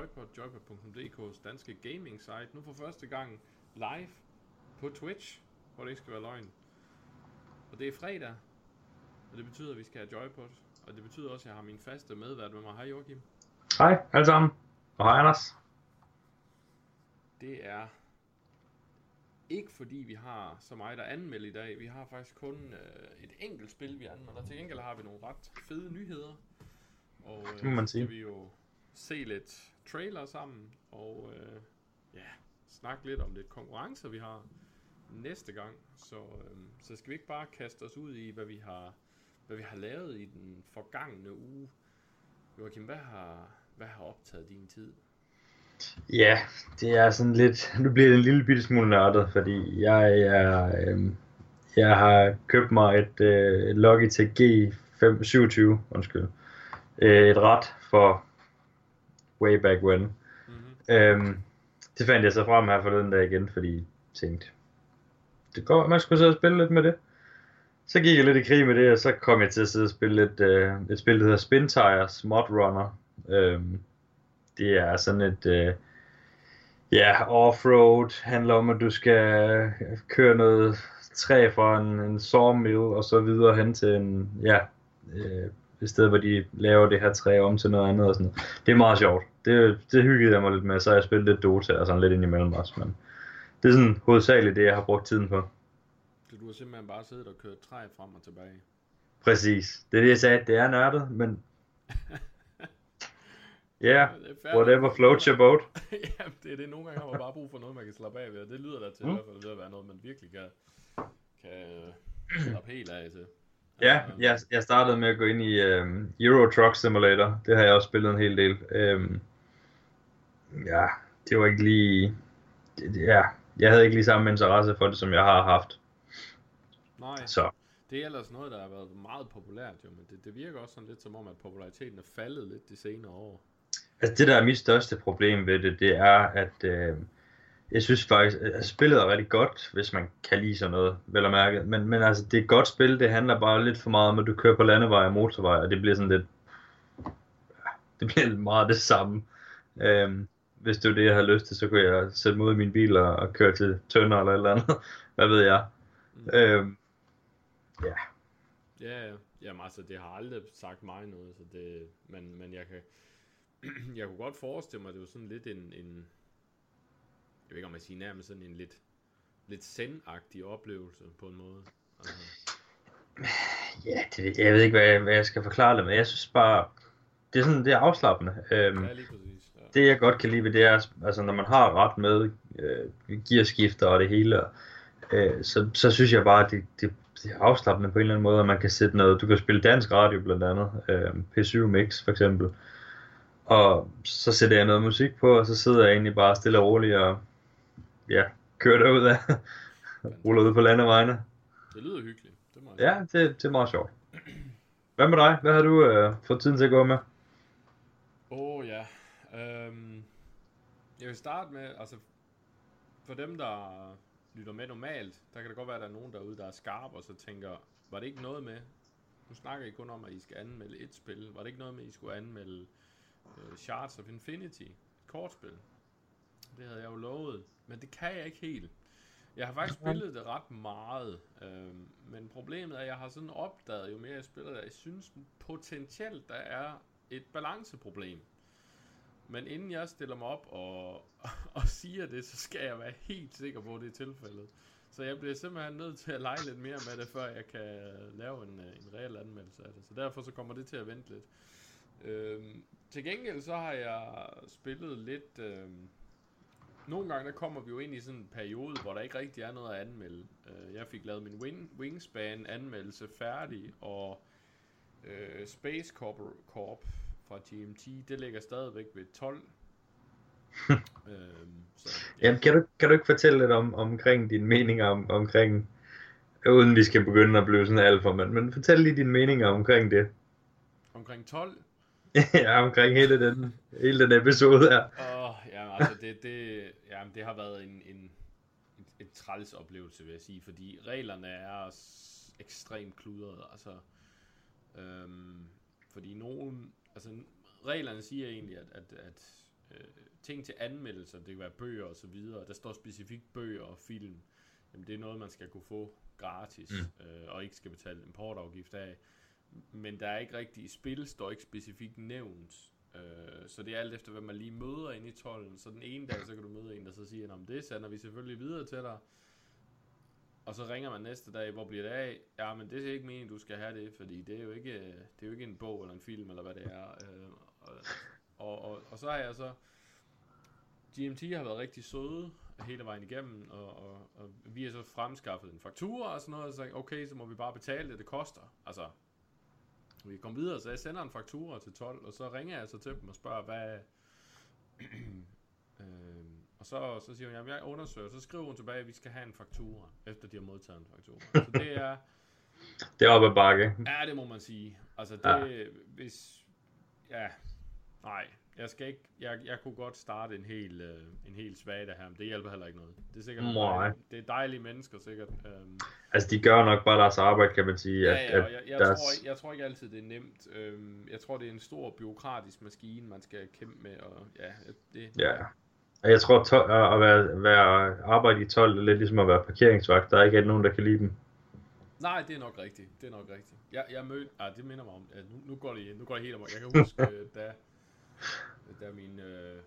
Joypod, joypod.dk's danske gaming site. Nu for første gang live på Twitch, hvor det ikke skal være løgn. Og det er fredag, og det betyder, at vi skal have Joypod. Og det betyder også, at jeg har min faste medvært med mig. Hej Joachim. Hej alle sammen. Og hej Anders. Det er ikke fordi vi har så meget at anmelde i dag. Vi har faktisk kun øh, et enkelt spil, vi anmelder. Til gengæld har vi nogle ret fede nyheder. Og øh, Det må man så skal sige. vi jo se lidt trailer sammen. Og øh, ja, snakke lidt om lidt konkurrencer, vi har næste gang. Så, øh, så skal vi ikke bare kaste os ud i, hvad vi har, hvad vi har lavet i den forgangne uge. Joachim, hvad har, hvad har optaget din tid? Ja, det er sådan lidt, nu bliver det en lille bitte smule nørdet, fordi jeg er, øh, jeg har købt mig et, øh, Logitech G527, undskyld, øh, et ret for way back when. Mm-hmm. Øhm, det fandt jeg så frem her forleden dag igen, fordi jeg tænkte, det går, man skulle sidde og spille lidt med det. Så gik jeg lidt i krig med det, og så kom jeg til at sidde og spille lidt, øh, et spil, der hedder Spin Tires Mod Runner. Øhm, det er sådan et, øh, ja, offroad, handler om, at du skal køre noget træ fra en, en sawmill, og så videre hen til en, ja, øh, et sted, hvor de laver det her træ om til noget andet og sådan noget. Det er meget sjovt. Det, det hyggede jeg mig lidt med, så jeg spillet lidt Dota og sådan lidt ind imellem også, men det er sådan hovedsageligt det, jeg har brugt tiden på. Så du har simpelthen bare siddet og kørt træ frem og tilbage? Præcis. Det er det, jeg sagde, det er nørdet, men ja, yeah, det fair whatever floats your boat. ja, det er det. Nogle gange har man bare brug for noget, man kan slappe af ved. og Det lyder da til Mm. i hvert fald ved at være noget, man virkelig kan, kan slappe helt af til. Ja, Øh, jeg, jeg startede med at gå ind i øhm, Euro Truck Simulator. Det har jeg også spillet en hel del. Øhm, ja, det var ikke lige... Det, ja, jeg havde ikke lige samme interesse for det, som jeg har haft. Nej, Så det er ellers noget, der har været meget populært jo, men det, det virker også sådan lidt som om, at populariteten er faldet lidt de senere år. altså, det, der er mit største problem ved det, det er, at øh, jeg synes faktisk, at spillet er rigtig godt, hvis man kan lide sådan noget, vel at mærke. Men, men altså, det er et godt spil, det handler bare lidt for meget om, at du kører på landevej og motorvej, og det bliver sådan lidt... Det bliver lidt meget det samme. Øhm, hvis det var det, jeg havde lyst til, så kunne jeg sætte mig ud i min bil og, og køre til Tønder eller et eller andet. Hvad ved jeg. Mm. Øhm, ja, Ja, ja. Jamen altså, det har aldrig sagt mig noget, så det, men, men jeg kan, jeg kunne godt forestille mig, at det var sådan lidt en, en jeg ved ikke om jeg siger nærmest sådan en lidt, lidt sendagtig oplevelse på en måde. Altså, ja det, jeg ved ikke, hvad jeg, hvad jeg skal forklare det, men jeg synes bare, det er sådan, det er afslappende. Øhm, ja, lige præcis. Ja. det jeg godt kan lide ved det er, altså når man har ret med øh, gearskifter og det hele, øh, så, så synes jeg bare, at det, det, det er afslappende på en eller anden måde, at man kan sætte noget, du kan spille dansk radio blandt andet, øh, P7 Mix for eksempel, og så sætter jeg noget musik på, og så sidder jeg egentlig bare stille og roligt og ja, kører derud af, ruller ud på landevejene. Det lyder hyggeligt. Det må Ja, det, det er meget sjovt. Hvad med dig? Hvad har du øh, fået tiden til at gå med? Åh oh, ja. Øhm, jeg vil starte med, altså for dem, der lytter med normalt, der kan det godt være, at der er nogen derude, der er skarpe og så tænker, var det ikke noget med, nu snakker I kun om, at I skal anmelde et spil, var det ikke noget med, at I skulle anmelde uh, Shards of Infinity, et kortspil? Det havde jeg jo lovet, men det kan jeg ikke helt. Jeg har faktisk spillet det ret meget, øhm, men problemet er, at jeg har sådan opdaget, jo mere jeg spiller det, jeg synes potentielt, der er et balanceproblem. Men inden jeg stiller mig op og, og siger det, så skal jeg være helt sikker på, at det er tilfældet. Så jeg bliver simpelthen nødt til at lege lidt mere med det, før jeg kan lave en, øh, en reel anmeldelse af det. Så derfor så kommer det til at vente lidt. Øhm, til gengæld så har jeg spillet lidt... Øhm, nogle gange der kommer vi jo ind i sådan en periode, hvor der ikke rigtig er noget at anmelde. Øh, jeg fik lavet min wing, Wingspan anmeldelse færdig, og øh, Space Corp, Corp fra GMT, det ligger stadigvæk ved 12. øhm, så, Jamen, kan du, kan du ikke fortælle lidt om, omkring dine meninger om, omkring, uden vi skal begynde at blive sådan alfa, men, men fortæl lige dine meninger omkring det. Omkring 12? ja, omkring hele den, hele den episode her. Ja, altså det, det, ja, det har været en, en, et, et træls oplevelse, vil jeg sige, fordi reglerne er ekstremt kludrede, altså, øhm, fordi nogen, altså reglerne siger egentlig, at, at, at øh, ting til anmeldelser, det kan være bøger og så videre, der står specifikt bøger og film, jamen det er noget, man skal kunne få gratis, mm. øh, og ikke skal betale importafgift af. Men der er ikke rigtig, spil står ikke specifikt nævnt, øh, så det er alt efter, hvad man lige møder inde i tollen. Så den ene dag, så kan du møde en, der så siger, om det sender vi selvfølgelig videre til dig, og så ringer man næste dag, hvor bliver det af? Ja, men det er ikke meningen, du skal have det, fordi det er jo ikke, det er jo ikke en bog eller en film, eller hvad det er. Øh, og, og, og, og så har jeg så, GMT har været rigtig søde hele vejen igennem, og, og, og vi har så fremskaffet en faktura og sådan noget, og så okay, så må vi bare betale det, det koster. Altså, vi kom videre, så jeg sender en faktura til 12, og så ringer jeg så til dem og spørger, hvad... øh, og så, så siger hun, jamen jeg undersøger, så skriver hun tilbage, at vi skal have en faktura, efter de har modtaget en faktura. Så det er... det er op ad bakke. Ja, det må man sige. Altså det, ja. hvis... Ja, nej, jeg skal ikke, jeg, jeg kunne godt starte en hel, øh, en hel svag her, men det hjælper heller ikke noget. Det er sikkert Nej. Det er dejlige mennesker sikkert. Øhm. Altså de gør nok bare deres arbejde, kan man sige. Ja, ja, at, jeg, jeg, deres... tror, jeg tror ikke altid det er nemt. Øhm, jeg tror det er en stor byråkratisk maskine, man skal kæmpe med, og ja, det... Ja, jeg tror to- at være, være arbejde i 12 er lidt ligesom at være parkeringsvagt. Der er ikke nogen, der kan lide dem. Nej, det er nok rigtigt. Det er nok rigtigt. Jeg, jeg mødte... Ah, det minder mig om... Ja, nu, nu, går det, nu går det helt om. Jeg kan huske, da da min, øh,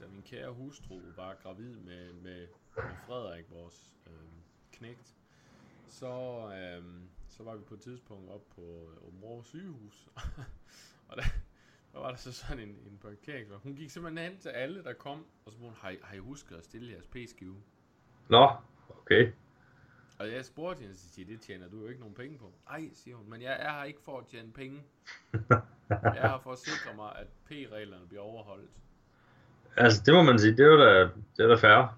da min kære hustru var gravid med, med, med Frederik, vores øh, knægt, så, øh, så var vi på et tidspunkt op på Områ sygehus, og der, der var der så sådan en, en parkeringsvagt. Hun gik simpelthen hen til alle, der kom, og så hun, har, har I husket at stille jeres p-skive? Nå, okay. Og jeg spurgte hende, så siger, det tjener du jo ikke nogen penge på. Nej, siger hun, men jeg er her ikke for at tjene penge. jeg her for at sikre mig, at P-reglerne bliver overholdt. Altså, det må man sige, det er jo da, det er da færre,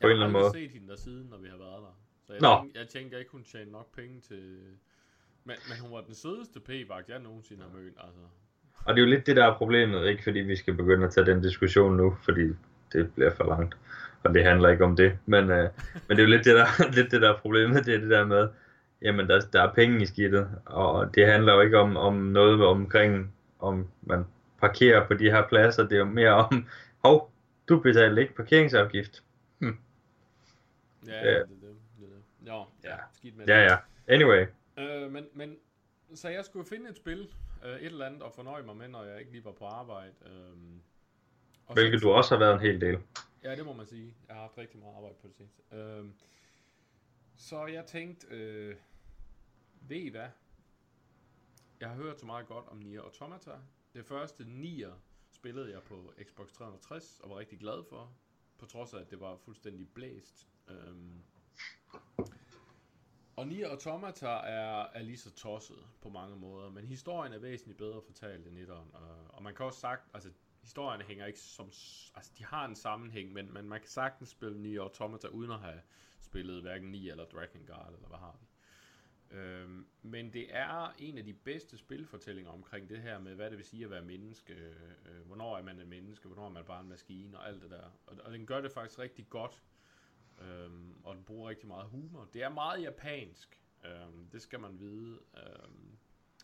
på jeg en eller anden måde. Jeg har set hende der siden, når vi har været der. Så jeg, Nå. Tænker, jeg tænker ikke, hun tjener nok penge til... Men, men hun var den sødeste P-vagt, jeg nogensinde har mødt, altså. Og det er jo lidt det, der er problemet, ikke fordi vi skal begynde at tage den diskussion nu, fordi det bliver for langt og det handler ikke om det. Men, øh, men det er jo lidt det, der, lidt det, der er problemet, det er det der med, jamen der, der er penge i skidtet, og det handler jo ikke om, om noget omkring, om man parkerer på de her pladser, det er jo mere om, hov, du betaler ikke parkeringsafgift. Hm. Ja, det er det. det, det. Jo, ja, skidt med ja, det. Ja, ja. Anyway. Øh, men, men, så jeg skulle finde et spil, øh, et eller andet, og fornøje mig med, når jeg ikke lige var på arbejde. Øh, og Hvilket så, du også har været en hel del. Ja, det må man sige. Jeg har haft rigtig meget arbejde på det sidste. Øhm, så jeg tænkte, øh, ved I hvad? Jeg har hørt så meget godt om Nier Automata. Det første Nier spillede jeg på Xbox 360 og var rigtig glad for, på trods af, at det var fuldstændig blæst. Øhm, og Nier Automata er, er lige så tosset på mange måder, men historien er væsentligt bedre fortalt end etteren. Og, og man kan også sagt, altså historierne hænger ikke som... Altså, de har en sammenhæng, men, men man kan sagtens spille Nier Automata uden at have spillet hverken Nier eller Dragon Guard, eller hvad har vi. Men det er en af de bedste spilfortællinger omkring det her med, hvad det vil sige at være menneske, øh, øh hvornår er man et menneske, hvornår er man bare en maskine og alt det der. Og, og den gør det faktisk rigtig godt, øhm, og den bruger rigtig meget humor. Det er meget japansk, øhm, det skal man vide. Øhm,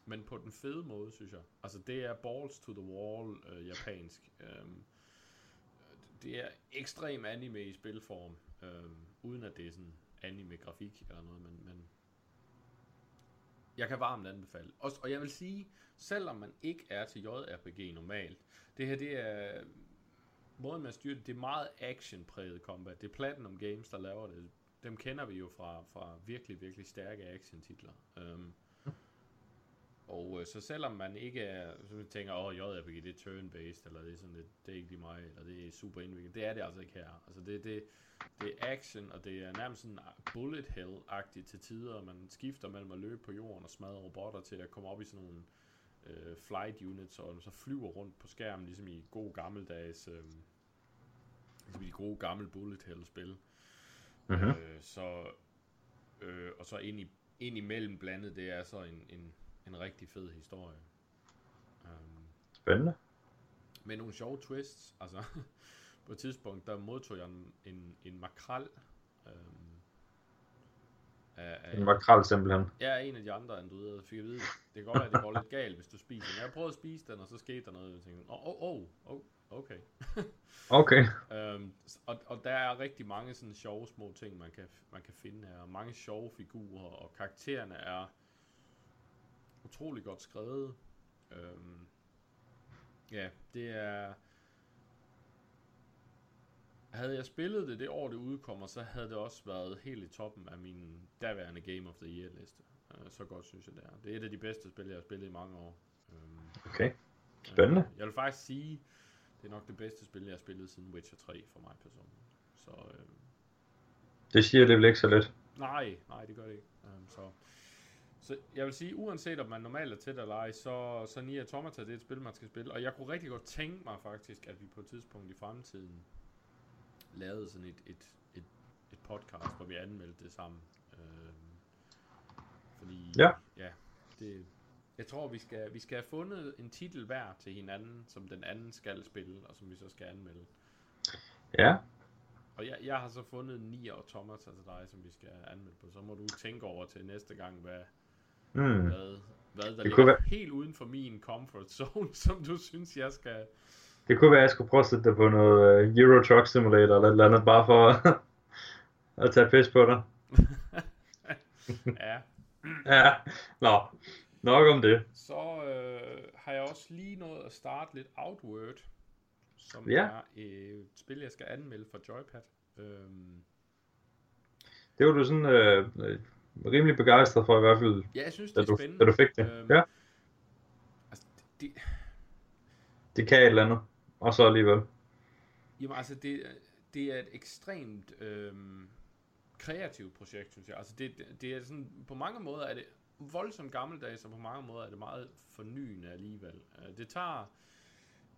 men på den fede måde, synes jeg. Altså, det er balls to the wall øh, japansk. Øhm, det er ekstrem anime i spilform, øhm, uden at det er sådan anime-grafik eller noget, men, men jeg kan varmt anbefale. Og, og jeg vil sige, selvom man ikke er til JRPG normalt, det her det er måden man styrer det, det er meget action-præget combat. Det er Platinum Games, der laver det. Dem kender vi jo fra, fra virkelig, virkelig stærke action-titler. Um, og øh, så selvom man ikke er, så man tænker, åh, oh, JRPG, det er turn-based, eller det er sådan lidt, det er ikke lige mig, eller det er super indviklet. Det er det altså ikke her. Altså det, det, det er action, og det er nærmest sådan bullet hell-agtigt til tider. Man skifter mellem at løbe på jorden og smadre robotter til at komme op i sådan nogle øh, flight units, og så flyver rundt på skærmen, ligesom i god gammeldags, øh, ligesom i de gode gamle bullet hell-spil. Mm-hmm. Øh, så, øh, og så ind, i, ind imellem blandet, det er så en, en en rigtig fed historie. Um, Spændende. Med nogle sjove twists. Altså, på et tidspunkt, der modtog jeg en, en, en makrel. Um, af, af En makrel simpelthen. Ja, en af de andre androider fik at vide, det kan godt være, at det går lidt galt, hvis du spiser den. Jeg prøvet at spise den, og så skete der noget, og jeg tænkte, åh, oh, oh, oh, okay. Okay. øhm, og, og der er rigtig mange sådan sjove små ting, man kan, man kan finde her. Mange sjove figurer, og karaktererne er utrolig godt skrevet. Øhm, ja, det er... Havde jeg spillet det det år, det udkommer, så havde det også været helt i toppen af min daværende Game of the Year liste. Uh, så godt synes jeg det er. Det er et af de bedste spil, jeg har spillet i mange år. Um, Okay. Spændende. Uh, jeg vil faktisk sige, det er nok det bedste spil, jeg har spillet siden Witcher 3 for mig personligt. Så uh, Det siger det vel ikke så lidt. nej, nej, det gør det ikke. Um, så, så jeg vil sige, uanset om man normalt er tæt eller ej, så, så Nier Automata, det er et spil, man skal spille. Og jeg kunne rigtig godt tænke mig faktisk, at vi på et tidspunkt i fremtiden lavede sådan et, et, et, et podcast, hvor vi anmeldte det sammen. Øhm, fordi, Ja. ja det, jeg tror, vi skal, vi skal have fundet en titel hver til hinanden, som den anden skal spille, og som vi så skal anmelde. Ja. Og jeg, jeg har så fundet ni og Thomas til dig, som vi skal anmelde på. Så må du tænke over til næste gang, hvad, Mm. hvad, hvad der Det ligger være- helt uden for min comfort zone, som du synes, jeg skal... Det kunne være, at jeg skulle prøve at sætte dig på noget uh, Euro Truck Simulator eller et eller andet, bare for at tage pis på dig. ja, Ja. Nå. Nok om det. Så øh, har jeg også lige nået at starte lidt Outward, som Ja. er et spil, jeg skal anmelde for Joypad. Øhm, Det var du sådan øh, øh, rimelig begejstret for i hvert fald, ja, jeg synes, det er du, spændende. da du fik det. Øhm, Ja, Altså, det, det kan et eller andet. Og så alligevel. jamen, altså, det, det er et ekstremt øhm, kreativt projekt, synes jeg. Altså, det, det- er sådan, på mange måder er det voldsomt gammeldags, og på mange måder er det meget fornyende alligevel. Øh, det tager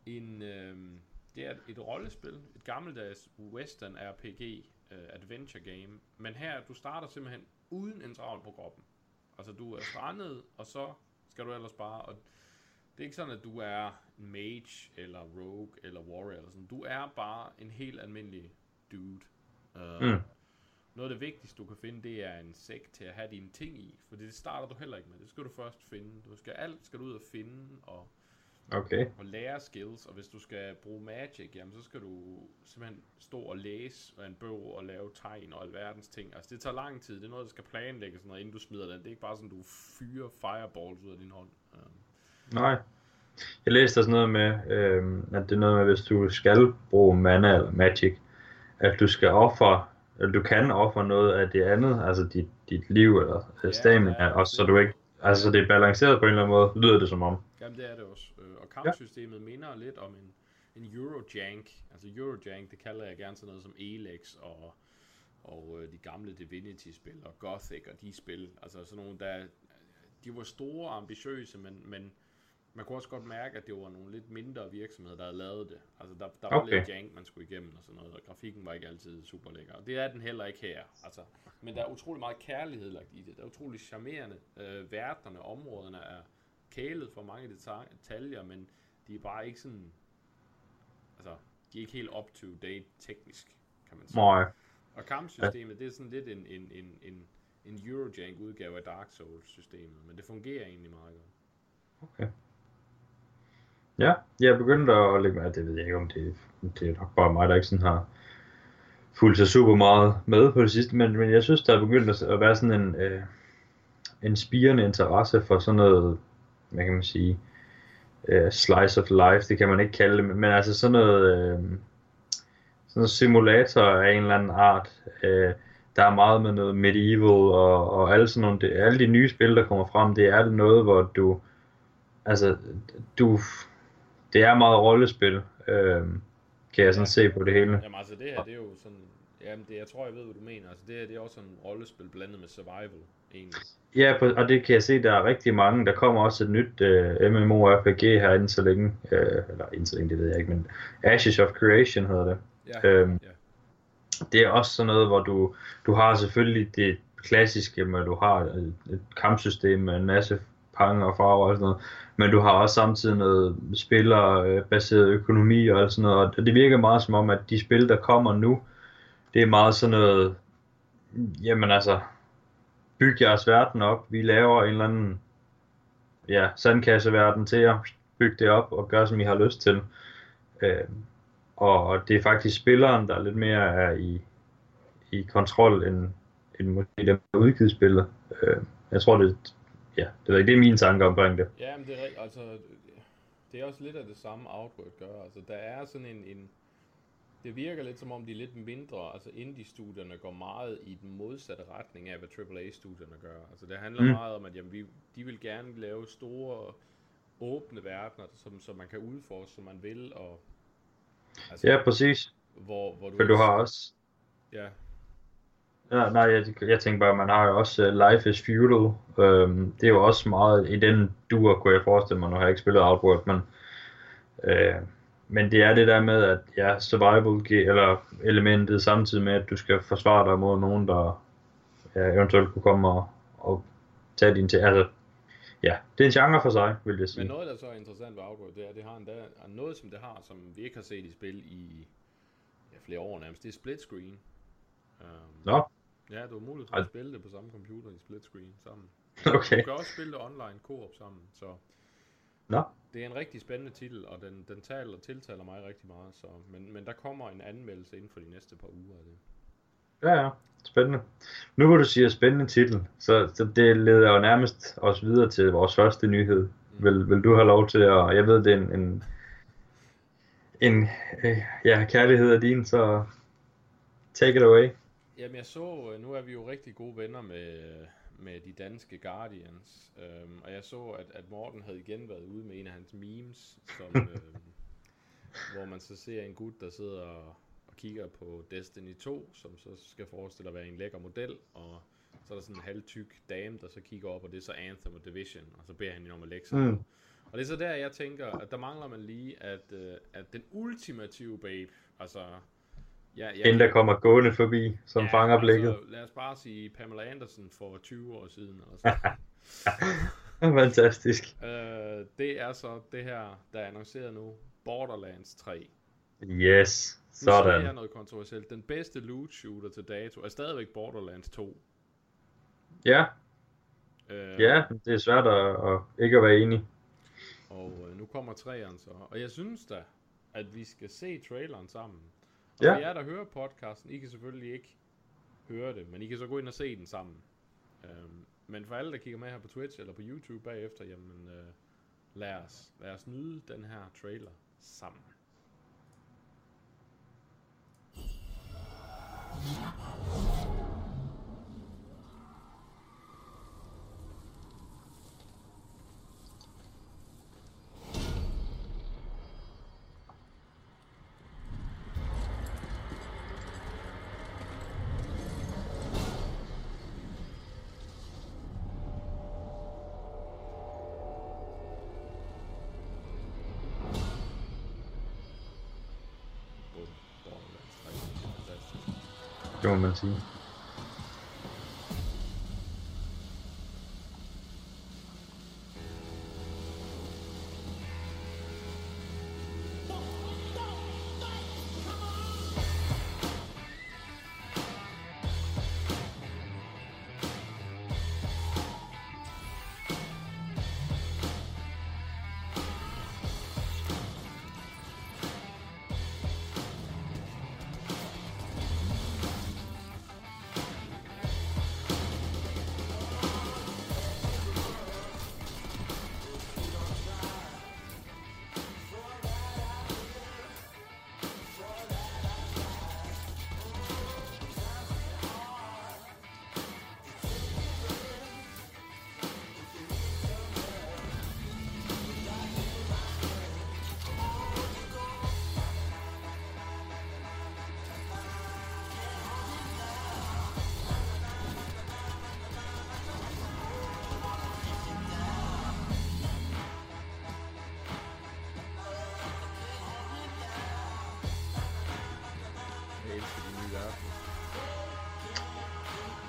en, øhm, det er et, rollespil, et gammeldags western RPG øh, adventure game, men her, du starter simpelthen uden en travl på kroppen. Altså, du er strandet, og så skal du ellers bare, og det er ikke sådan, at du er en mage, eller rogue, eller warrior, eller sådan. Du er bare en helt almindelig dude. Uh, Mm. Noget af det vigtigste, du kan finde, det er en sæk til at have dine ting i. For det starter du heller ikke med. Det skal du først finde. Du skal alt skal du ud og finde og, Okay. og lære skills. Og hvis du skal bruge magic, jamen så skal du simpelthen stå og læse en bog og lave tegn og alverdens ting. Altså det tager lang tid. Det er noget, der skal planlægges, sådan noget, inden du smider den. Det er ikke bare sådan, du fyrer fireballs ud af din hånd. Uh, Nej. Jeg læste sådan noget med, øh, at det er noget med, hvis du skal bruge mana eller magic, at du skal ofre, eller du kan ofre noget af det andet, altså dit, dit liv eller Ja, ja, stamina, ja, også så du ikke, altså så det er balanceret på en eller anden måde, lyder det som om. Jamen det er det også. Øh, Og kampsystemet ja. minder lidt om en, en Eurojank. Altså Eurojank, det kalder jeg gerne sådan noget som Elex og, og øh, de gamle Divinity-spil og Gothic og de spil. Altså sådan nogle, der de var store og ambitiøse, men, men man kunne også godt mærke, at det var nogle lidt mindre virksomheder, der havde lavet det. Altså der, der var Okay. lidt jank, man skulle igennem og sådan noget, og grafikken var ikke altid super lækker. Og det er den heller ikke her. Altså, men der er utrolig meget kærlighed lagt i det. Der er utrolig charmerende. Øh, verdenerne, områderne er kælet for mange deta- detaljer, men de er bare ikke sådan... Altså, de er ikke helt up to date teknisk, kan man sige. Nej. Og kampsystemet, det er sådan lidt en, en, en, en, en Eurojank udgave af Dark Souls-systemet, men det fungerer egentlig meget godt. Ja, jeg begyndte at lægge mærke, det ved jeg ikke om det, det er nok bare mig, der ikke sådan har fulgt sig super meget med på det sidste, men, men jeg synes, der er begyndt at- være sådan en, øh, en spirende interesse for sådan noget, hvad kan man sige, øh, slice of life, det kan man ikke kalde det, men, men altså sådan noget, øh, sådan noget simulator af en eller anden art, øh, der er meget med noget medieval og, og alle sådan nogle, det, alle de nye spil, der kommer frem, det er noget, hvor du, altså, du, det er meget rollespil, øh, kan jeg sådan Ja. se på det hele. Jamen altså, det her, det er jo sådan... Jamen, det, jeg tror, jeg ved, hvad du mener. Altså, det her, det er også sådan rollespil blandet med survival, egentlig. Ja, på- og det kan jeg se, der er rigtig mange. Der kommer også et nyt øh, MMORPG her inden så længe. Øh, eller inden så længe, det ved jeg ikke, men Ashes of Creation hedder det. Ja, Øhm, ja. Det er også sådan noget, hvor du, du har selvfølgelig det klassiske, med du har et, et kampsystem med en masse pang og farver og sådan noget, men du har også samtidig noget spillerbaseret øh, økonomi og alt sådan noget, og det virker meget som om, at de spil, der kommer nu, det er meget sådan noget, jamen altså, byg jeres verden op. Vi laver en eller anden ja, sandkasseverden til jer. Byg det op og gør, som I har lyst til. Øh, og det er faktisk spilleren, der er lidt mere er i, i kontrol, end, end måske dem, der udgivet spillet. Øh, jeg tror, det, ja, det, er, det er mine tanker omkring det. Ja, men det er, altså, det er også lidt af det samme Outward gør. Altså, der er sådan en, en det virker lidt som om de er lidt mindre, altså indie-studierne går meget i den modsatte retning af, hvad AAA-studierne gør. Altså det handler mm. meget om, at jamen, vi, de vil gerne lave store, åbne verdener, som, som man kan udforske, som man vil. Og, altså, ja, præcis. Hvor, hvor du, For du har også... Ja. Ja, nej, jeg, jeg tænker bare, man har jo også uh, Life is Feudal. Um, det er jo også meget i den duer, kunne jeg forestille mig. Nu har jeg ikke spillet Outward, men... Uh, men det er det der med, at ja, survival eller elementet samtidig med, at du skal forsvare dig mod nogen, der ja, eventuelt kunne komme og, og tage din til. Altså, ja, det er en genre for sig, vil jeg sige. Men noget, der så er interessant ved Outward, det er, at det har endda, noget, som det har, som vi ikke har set i spil i ja, flere år nærmest, det er split screen. Um, Nå. Ja, har mulighed for at spille det på samme computer i split screen sammen. Okay. Du kan også spille det online co-op sammen, så Nå. Det er en rigtig spændende titel, og den, den taler, tiltaler mig rigtig meget. Så, men, men der kommer en anmeldelse inden for de næste par uger af det. Ja, ja. Spændende. Nu hvor du siger spændende titel, så, så det leder jo nærmest os videre til vores første nyhed. Mm. Vil, vil du have lov til at, jeg ved det er en, en, en øh, ja, kærlighed af din, så take it away. Jamen jeg så, øh, nu er vi jo rigtig gode venner med, med de danske Guardians, øhm, og jeg så, at, at Morten havde igen været ude med en af hans memes, som, øhm, hvor man så ser en gut, der sidder og, og kigger på Destiny 2, som så skal forestille at være en lækker model, og så er der sådan en halvtyk dame, der så kigger op, og det er så Anthem og Division, og så beder han hende om at lægge sig mm. Og det er så der, jeg tænker, at der mangler man lige, at, øh, at den ultimative babe, altså Ja, ja, Hende, der kommer gående forbi, som ja, fanger blikket. Altså, lad os bare sige Pamela Anderson for 20 år siden. Eller Fantastisk. Øh, det er så det her, der er annonceret nu. Borderlands 3. Yes, sådan. Nu er noget kontroversielt. Den bedste loot shooter til dato er stadigvæk Borderlands 2. Ja. Øh, ja, det er svært at, at ikke at være enig. Og øh, nu kommer 3'eren så. Og jeg synes da, at vi skal se traileren sammen. Og ja. for jer, der hører podcasten, I kan selvfølgelig ikke høre det, men I kan så gå ind og se den sammen. Øhm, men for alle, der kigger med her på Twitch eller på YouTube bagefter, jamen øh, lad, os, lad os nyde den her trailer sammen. Det må man sige. Ja.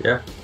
Yeah.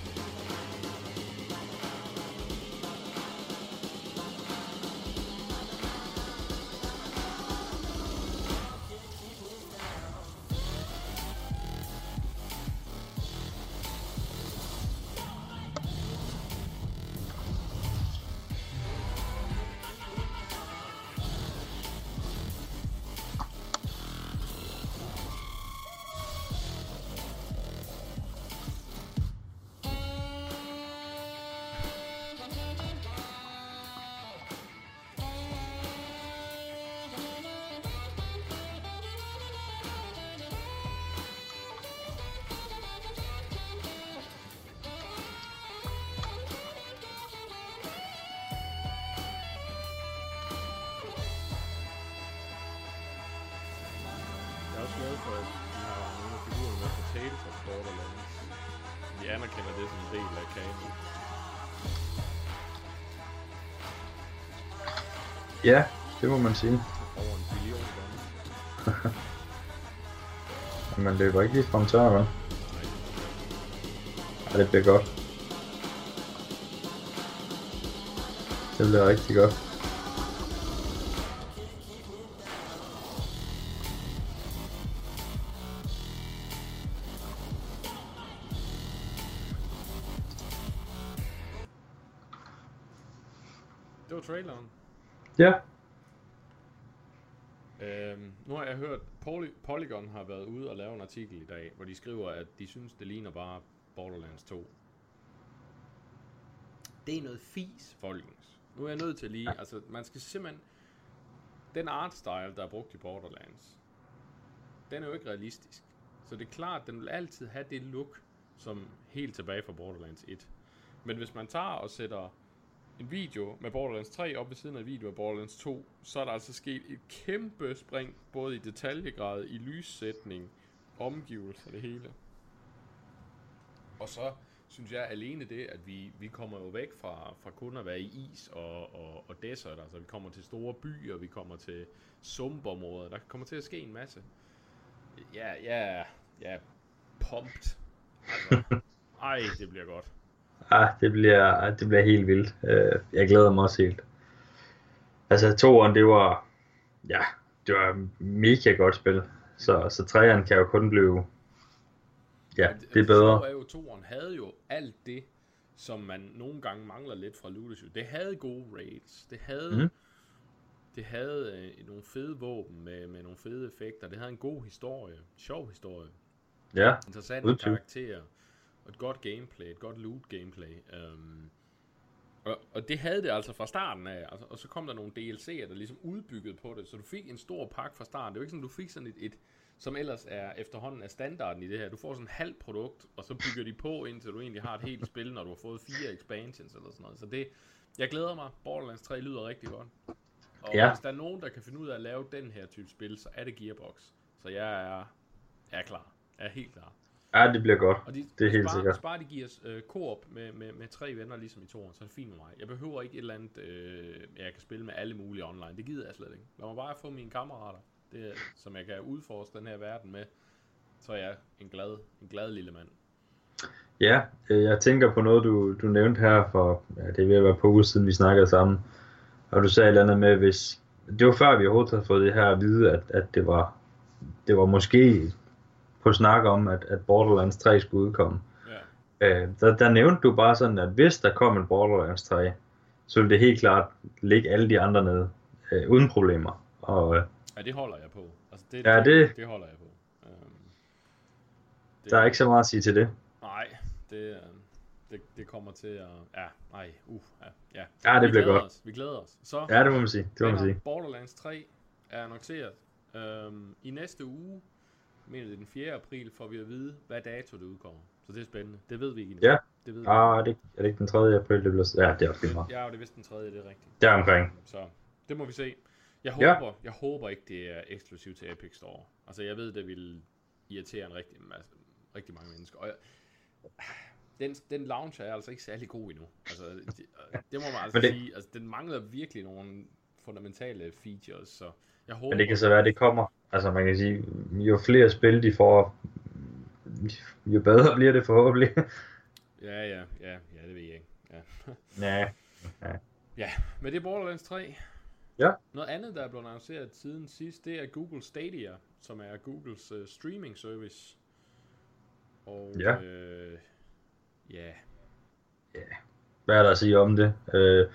Det må man sige. Over en billion gange. Man løber ikke lige frem tør, vel? Ja, det bliver godt. Det bliver rigtig godt. Polygon har været ude og lave en artikel i dag, hvor de skriver, at de synes, det ligner bare Borderlands 2. Det er noget fis, folkens. Nu er jeg nødt til lige, altså man skal simpelthen, den artstyle, der er brugt i Borderlands, den er jo ikke realistisk. Så det er klart, den vil altid have det look, som helt tilbage fra Borderlands 1. Men hvis man tager og sætter en video med Borderlands 3 op ved siden af en video af Borderlands 2, så er der altså sket et kæmpe spring, både i detaljegrad, i lyssætning, omgivelser, det hele. Og så synes jeg alene det, at vi, vi kommer jo væk fra, fra kun at være i is og, og, og desert, altså vi kommer til store byer, vi kommer til sumpområder, der kommer til at ske en masse. Ja, ja, ja, pumped. Altså, ej, det bliver godt. Ah, det, bliver, det bliver helt vildt. Øh, Jeg glæder mig også helt. Altså, toeren, det var, ja, det var mega godt spil. Så, så træerne kan jo kun blive, ja, det er bedre. er jo, toeren havde jo alt det, som man nogle gange mangler lidt fra Ludus. Det havde gode raids. Det havde, mm. det havde øh, nogle fede våben med, med nogle fede effekter. Det havde en god historie. Sjov historie. Ja, Interessante tvivl. karakterer. Og et godt gameplay. Et godt loot gameplay. Um, og, og det havde det altså fra starten af. Altså, og så kom der nogle DLC'er, der ligesom udbyggede på det. Så du fik en stor pakke fra starten. Det er jo ikke sådan, du fik sådan et, et som ellers er efterhånden er standarden i det her. Du får sådan en halv produkt, og så bygger de på, indtil du egentlig har et helt spil, når du har fået fire expansions eller sådan noget. Så det, jeg glæder mig. Borderlands 3 lyder rigtig godt. Og Ja. hvis der er nogen, der kan finde ud af at lave den her type spil, så er det Gearbox. Så jeg er, jeg er klar. Jeg er helt klar. Ja, det bliver godt. Og de, Det er helt bare, sikkert. Bare de giver os øh, koop med, med, med tre venner, ligesom i toren, så er det fint med mig. Jeg behøver ikke et eller andet, øh, jeg kan spille med alle mulige online. Det gider jeg slet ikke. Lad mig bare få mine kammerater, det, som jeg kan udforske den her verden med. Så er jeg en glad, en glad lille mand. Ja, øh, jeg tænker på noget, du, du nævnte her for, ja, det er ved at være på uge siden, vi snakkede sammen. Og du sagde et eller andet med, hvis, det var før vi overhovedet havde fået det her at vide, at, at det var, det var måske på snak om, at, at Borderlands 3 skulle udkomme. Ja. Øh, der, der nævnte du bare sådan, at hvis der kom en Borderlands 3, så ville det helt klart ligge alle de andre nede, øh, uden problemer. Og øh, ja, det holder jeg på. Altså, det, Ja, det, det- det holder jeg på. Øhm, det, der er ikke så meget at sige til det. Nej, det, øh, det, det kommer til at... Ja, nej, uh, ja. ja. Ja, det vi bliver godt. Os, vi glæder os. Så, Ja, det må man sige. Det må man sige. Borderlands 3 er annonceret. Øhm, I næste uge, mener det er den 4. april, får vi at vide, hvad dato det udkommer. Så det er spændende. Det ved vi ikke endnu. Ja. Det ved. Ah, er det, er det ikke den 3. april, det bliver... Ja, det er også fint meget. Ja, og det er vist den 3. det er rigtigt. Der omkring. Så det må vi se. Jeg Ja. håber, jeg håber ikke, det er eksklusivt til Epic Store. Altså, jeg ved, det vil irritere en rigtig, masse, rigtig mange mennesker. Og jeg, den, den launch er altså ikke særlig god endnu. Altså, det, det må man altså Men det- sige. Altså, den mangler virkelig nogle fundamentale features, så jeg håber... Men det kan så være, at det kommer. Altså man kan sige, jo flere spil de får, jo bedre bliver det forhåbentlig. Ja, ja, ja, ja, det ved jeg ikke. Ja. ja. ja, men det er Borderlands 3. Ja. Noget andet, der er blevet annonceret siden sidst, det er Google Stadia, som er Googles uh, streaming service. Og Ja. øh, ja, Hvad er der at sige om det? Øh,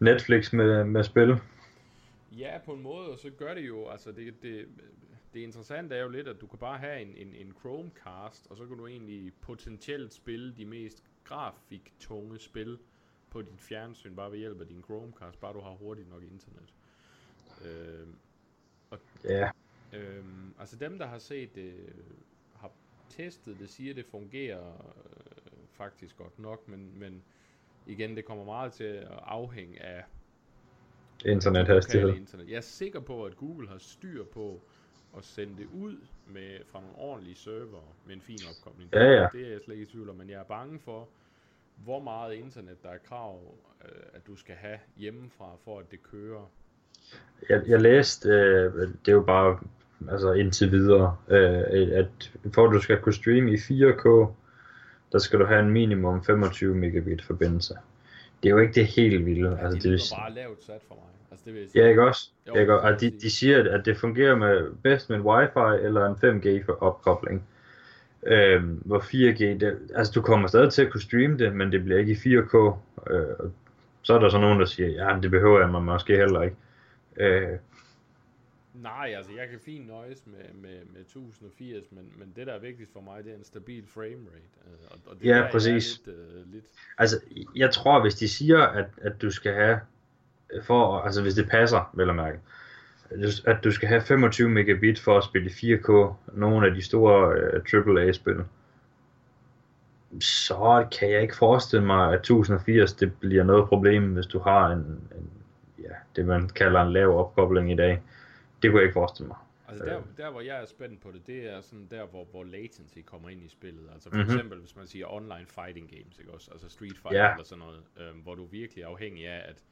Netflix med, med spil. Ja, på en måde, og så gør det jo, altså det, det, det interessante er jo lidt, at du kan bare have en, en, en Chromecast, og så kan du egentlig potentielt spille de mest grafiktunge spil på dit fjernsyn, bare ved hjælp af din Chromecast, bare du har hurtigt nok internet. Øh, Ja. Øhm, altså dem, der har set det, har testet det, siger, det fungerer øh, faktisk godt nok, men, men igen, det kommer meget til at afhænge af Internethastighed. internet. Jeg er sikker på, at Google har styr på, at sende det ud med, fra nogle ordentlige server med en fin opkobling. Ja, ja. Det er jeg slet ikke i tvivl om, men jeg er bange for, hvor meget internet der er krav, øh, at du skal have hjemmefra, for at det kører. Jeg, jeg læste, øh, det er jo bare altså indtil videre, øh, at for at du skal kunne streame i 4K, der skal du have en minimum 25 megabit forbindelse. Det er jo ikke det helt vilde. Ja, altså, det sige- bare lavt sat for mig. Altså, det vil jeg Ja, ikke også? Jo, ikke også? vil de, de sige. siger, at det fungerer med bedst med en wifi eller en 5G for opkobling. Øhm, hvor 4G, det, altså du kommer stadig til at kunne streame det, men det bliver ikke i 4K. Øh, og så er der så nogen, der siger, ja, det behøver jeg mig måske heller ikke. Øh, Nej, altså jeg kan fint nøjes med, med, med 1080, men, men det der er vigtigst for mig, det er en stabil frame rate. øh, Og, og det Ja, er præcis. Lidt, øh, lidt, altså, jeg tror, hvis de siger, at, at du skal have, for, altså hvis det passer, vel at mærke, at du skal have 25 megabit for at spille i 4K, nogle af de store øh, AAA-spil, så kan jeg ikke forestille mig, at 1080 det bliver noget problem, hvis du har en, en ja, det man kalder en lav opkobling i dag. Det kunne jeg ikke forestille mig. altså der, Øh. der, hvor jeg er spændt på det, det er sådan der, hvor, hvor latency kommer ind i spillet. Altså for Mhm. eksempel, hvis man siger online fighting games, ikke også? Altså Street Fighter Ja. eller sådan noget, øh, hvor du virkelig er afhængig af, at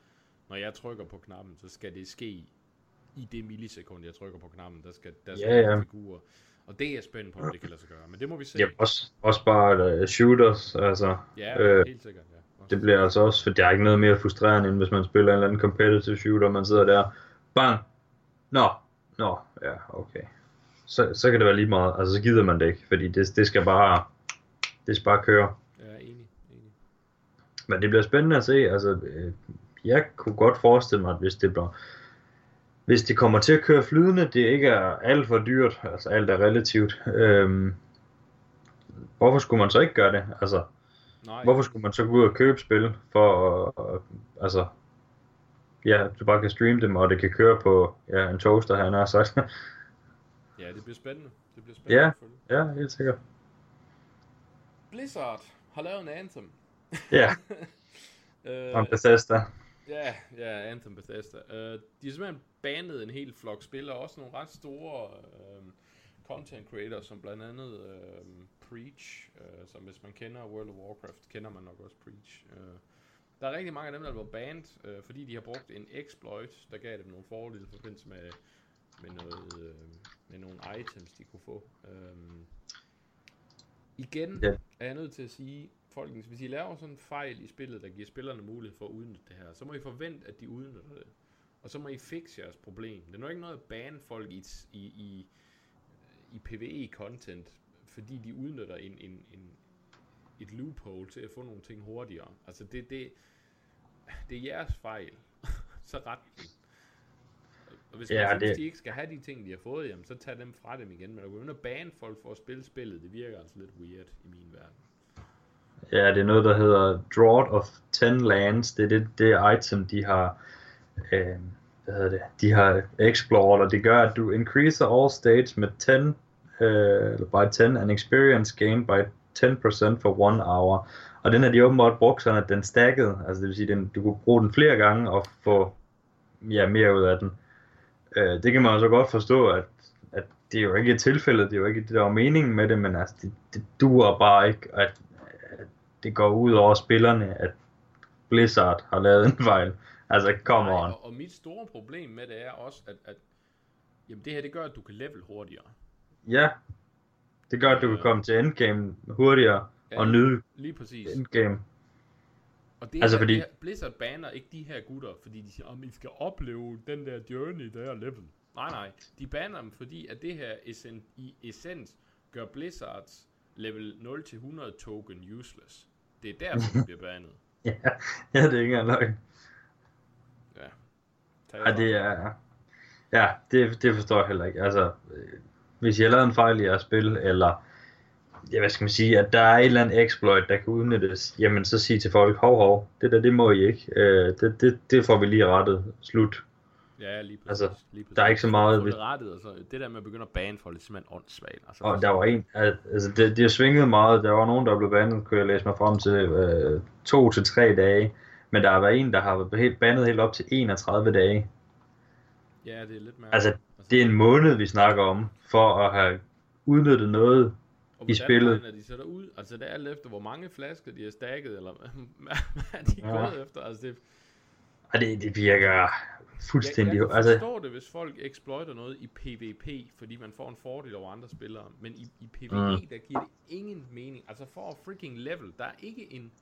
når jeg trykker på knappen, så skal det ske i det millisekund, jeg trykker på knappen, der skal der skal være figurer. Og det er jeg spændt på, om det kan lade sig gøre. Men det må vi se. Ja, også, også bare uh, shooters, altså, Ja, øh, helt sikkert, ja. Også. Det bliver altså også, for der er ikke noget mere frustrerende, end hvis man spiller en eller anden competitive shooter, man sidder der, bang, nå, nå, ja, okay. Så, så kan det være lige meget, altså så gider man det ikke, fordi det, det skal bare, det skal bare køre. Ja, enig, enig. Men det bliver spændende at se, altså, øh, jeg kunne godt forestille mig, at hvis det bliver, hvis det kommer til at køre flydende, det ikke er alt for dyrt, altså alt er relativt, øhm, hvorfor skulle man så ikke gøre det? Altså, Nej, Hvorfor skulle man så gå ud og købe spil for at, at- altså ja, du bare kan streame dem, og det kan køre på ja, en toaster, han har sagt. Ja, det bliver spændende. Det bliver spændende Ja. ja, helt sikkert. Blizzard har lavet en Anthem. Ja, Øh, om Bethesda. ja, ja, Anthem Bethesda. Uh, de har simpelthen banet en hel flok spillere, også nogle ret store uh, content creators, som blandt andet uh, Preach, uh, som hvis man kender World of Warcraft, kender man nok også Preach. Uh, der er rigtig mange af dem, der er blevet banned, uh, fordi de har brugt en exploit, der gav dem nogle fordele i forbindelse med, med, noget, uh, med nogle items, de kunne få. Um, igen Ja. er jeg nødt til at sige, folkens, hvis I laver sådan en fejl i spillet, der giver spillerne mulighed for at udnytte det her, så må I forvente, at de udnytter det. Og så må I fikse jeres problem. Det er nok ikke noget at bane folk i, i, i, i PvE-content, fordi de udnytter en, en, en, et loophole til at få nogle ting hurtigere. Altså det, det, det er jeres fejl. så ret den. Og hvis, Ja, man synes, det- de ikke skal have de ting, de har fået, jamen, så tag dem fra dem igen. Men at gå ind og bane folk for at spille spillet, det virker altså lidt weird i min verden. Ja, det er noget, der hedder Drought of 10 Lands. Det er det, det item, de har, øh, hvad hedder det, de har explored, og det gør, at du increaser all states med 10, øh, eller by 10, and experience gain by 10% for one hour. Og den har de åbenbart brugt sådan, at den stackede, altså det vil sige, den, du kunne bruge den flere gange og få ja, mere ud af den. Øh, det kan man jo så godt forstå, at, at det er jo ikke et tilfælde, det er jo ikke det, der var meningen med det, men altså, det, det duer bare ikke, at, at det går ud over spillerne, at Blizzard har lavet en fejl. Altså, come Nej, on. Og, og mit store problem med det er også, at, at jamen det her, det gør, at du kan level hurtigere. Ja, det gør, at du kan komme til endgame hurtigere og nyde Lige præcis. endgame. Og det Altså, her, fordi- det her, Blizzard banner ikke de her gutter, fordi de siger, om I skal opleve den der journey, der er level. Nej, nej. De banner dem, fordi at det her essen, i essens gør Blizzards level 0-100 token useless. Det er derfor, de bliver bannet. Ja, ja det er ikke engang løgn. Ja. Tag Ja, det er... Ja, det, det forstår jeg heller ikke. Altså, øh, hvis har lavet en fejl i jeres spil, eller ja, hvad skal man sige, at der er et eller andet exploit, der kan udnyttes, jamen så sig til folk, hov hov, det der, det må I ikke. Øh, det, det, det får vi lige rettet. Slut. Ja, lige præcis. Altså, lige præcis. der er ikke så meget det rettet, og så det der med at begynde at bane folk, det er simpelthen åndssvagt. Altså, Og der var en, al- altså det, det har svinget meget. Der var nogen, der blev bandet, kunne jeg læse mig frem til, øh, to til tre dage. Men der har været en, der har været bandet helt op til 31 dage. Ja, det er lidt mere... Altså, det er en måned, vi snakker om, for at have udnyttet noget og i spillet. Og de sætter ud, altså det er alt efter, hvor mange flasker de har stakket, eller hvad er de Ja. gået efter. Altså det, Og det, det virker fuldstændig... jeg, jeg altså, forstå det, hvis folk exploiter noget i PvP, fordi man får en fordel over andre spillere. Men i, i PvE, Mm. der giver det ingen mening. Altså for at freaking level, der er ikke en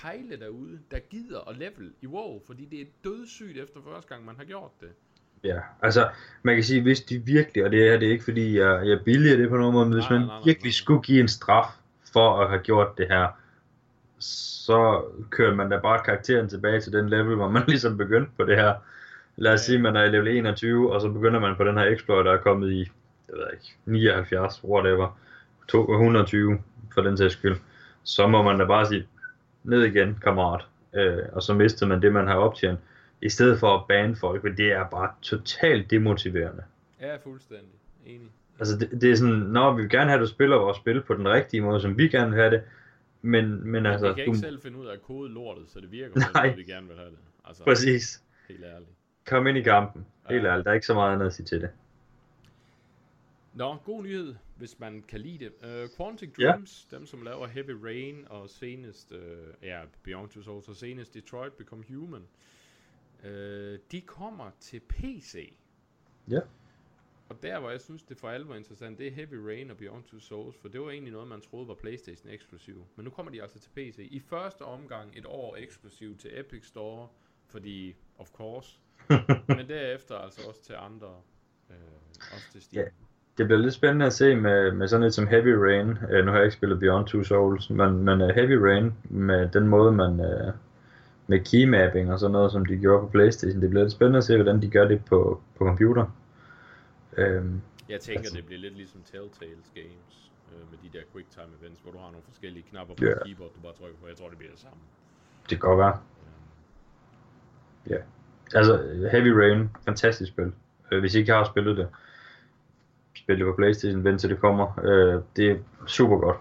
kejle derude, der gider at level i WoW, fordi det er dødssygt efter første gang, man har gjort det. Ja, altså man kan sige, hvis de virkelig, og det er det ikke fordi jeg, jeg billiger det på nogen måde, men hvis man nej, nej, virkelig nej. skulle give en straf for at have gjort det her, så kører man da bare karakteren tilbage til den level, hvor man ligesom begyndte på det her. Lad os sige, man er i level 21, og så begynder man på den her exploit, der er kommet i, jeg ved ikke, 79, whatever, 220 for den sags skyld. Så må man da bare sige, ned igen, kammerat. Øh, og så mister man det, man har optjent. I stedet for at bane folk, men det er bare totalt demotiverende. Ja, fuldstændig. Enig. Altså det, det er sådan, når vi vil gerne have, at du spiller vores spil på den rigtige måde, som vi gerne vil have det, men, men Men altså, vi kan du, ikke selv finde ud af at kode lortet, så det virker Nej. måde, vi gerne vil have det. Altså, præcis, helt ærligt. kom ind i kampen. Helt Ja. ærligt, der er ikke så meget andet at sige til det. Nå, god nyhed, hvis man kan lide det. Uh, Quantic Ja. Dreams, dem som laver Heavy Rain og senest, uh, ja, Beyond Two Souls og senest Detroit Become Human, uh, de kommer til PC. Ja. Og der, hvor jeg synes, det for alvor er interessant, det er Heavy Rain og Beyond Two Souls, for det var egentlig noget, man troede var Playstation eksklusiv. Men nu kommer de altså til PC. I første omgang et år eksklusiv til Epic Store, fordi, of course, men derefter altså også til andre, øh, også til Steam. Ja. Det bliver lidt spændende at se med, med sådan et som Heavy Rain. Uh, nu har jeg ikke spillet Beyond Two Souls, men, men uh, Heavy Rain med den måde, man uh, med keymapping og sådan noget, som de gjorde på Playstation. Det bliver lidt spændende at se, hvordan de gør det på, på computer. Um, Jeg tænker, Altså- det bliver lidt ligesom Telltales Games, øh, med de der quick time events, hvor du har nogle forskellige knapper på Ja. yeah. keyboard, du bare trykker på. Jeg tror, det bliver det samme. det kan godt være. Øh, Altså, Heavy Rain, fantastisk spil. Øh, hvis I ikke har spillet det, spil det på Playstation, vent til det kommer. Øh, det er super godt.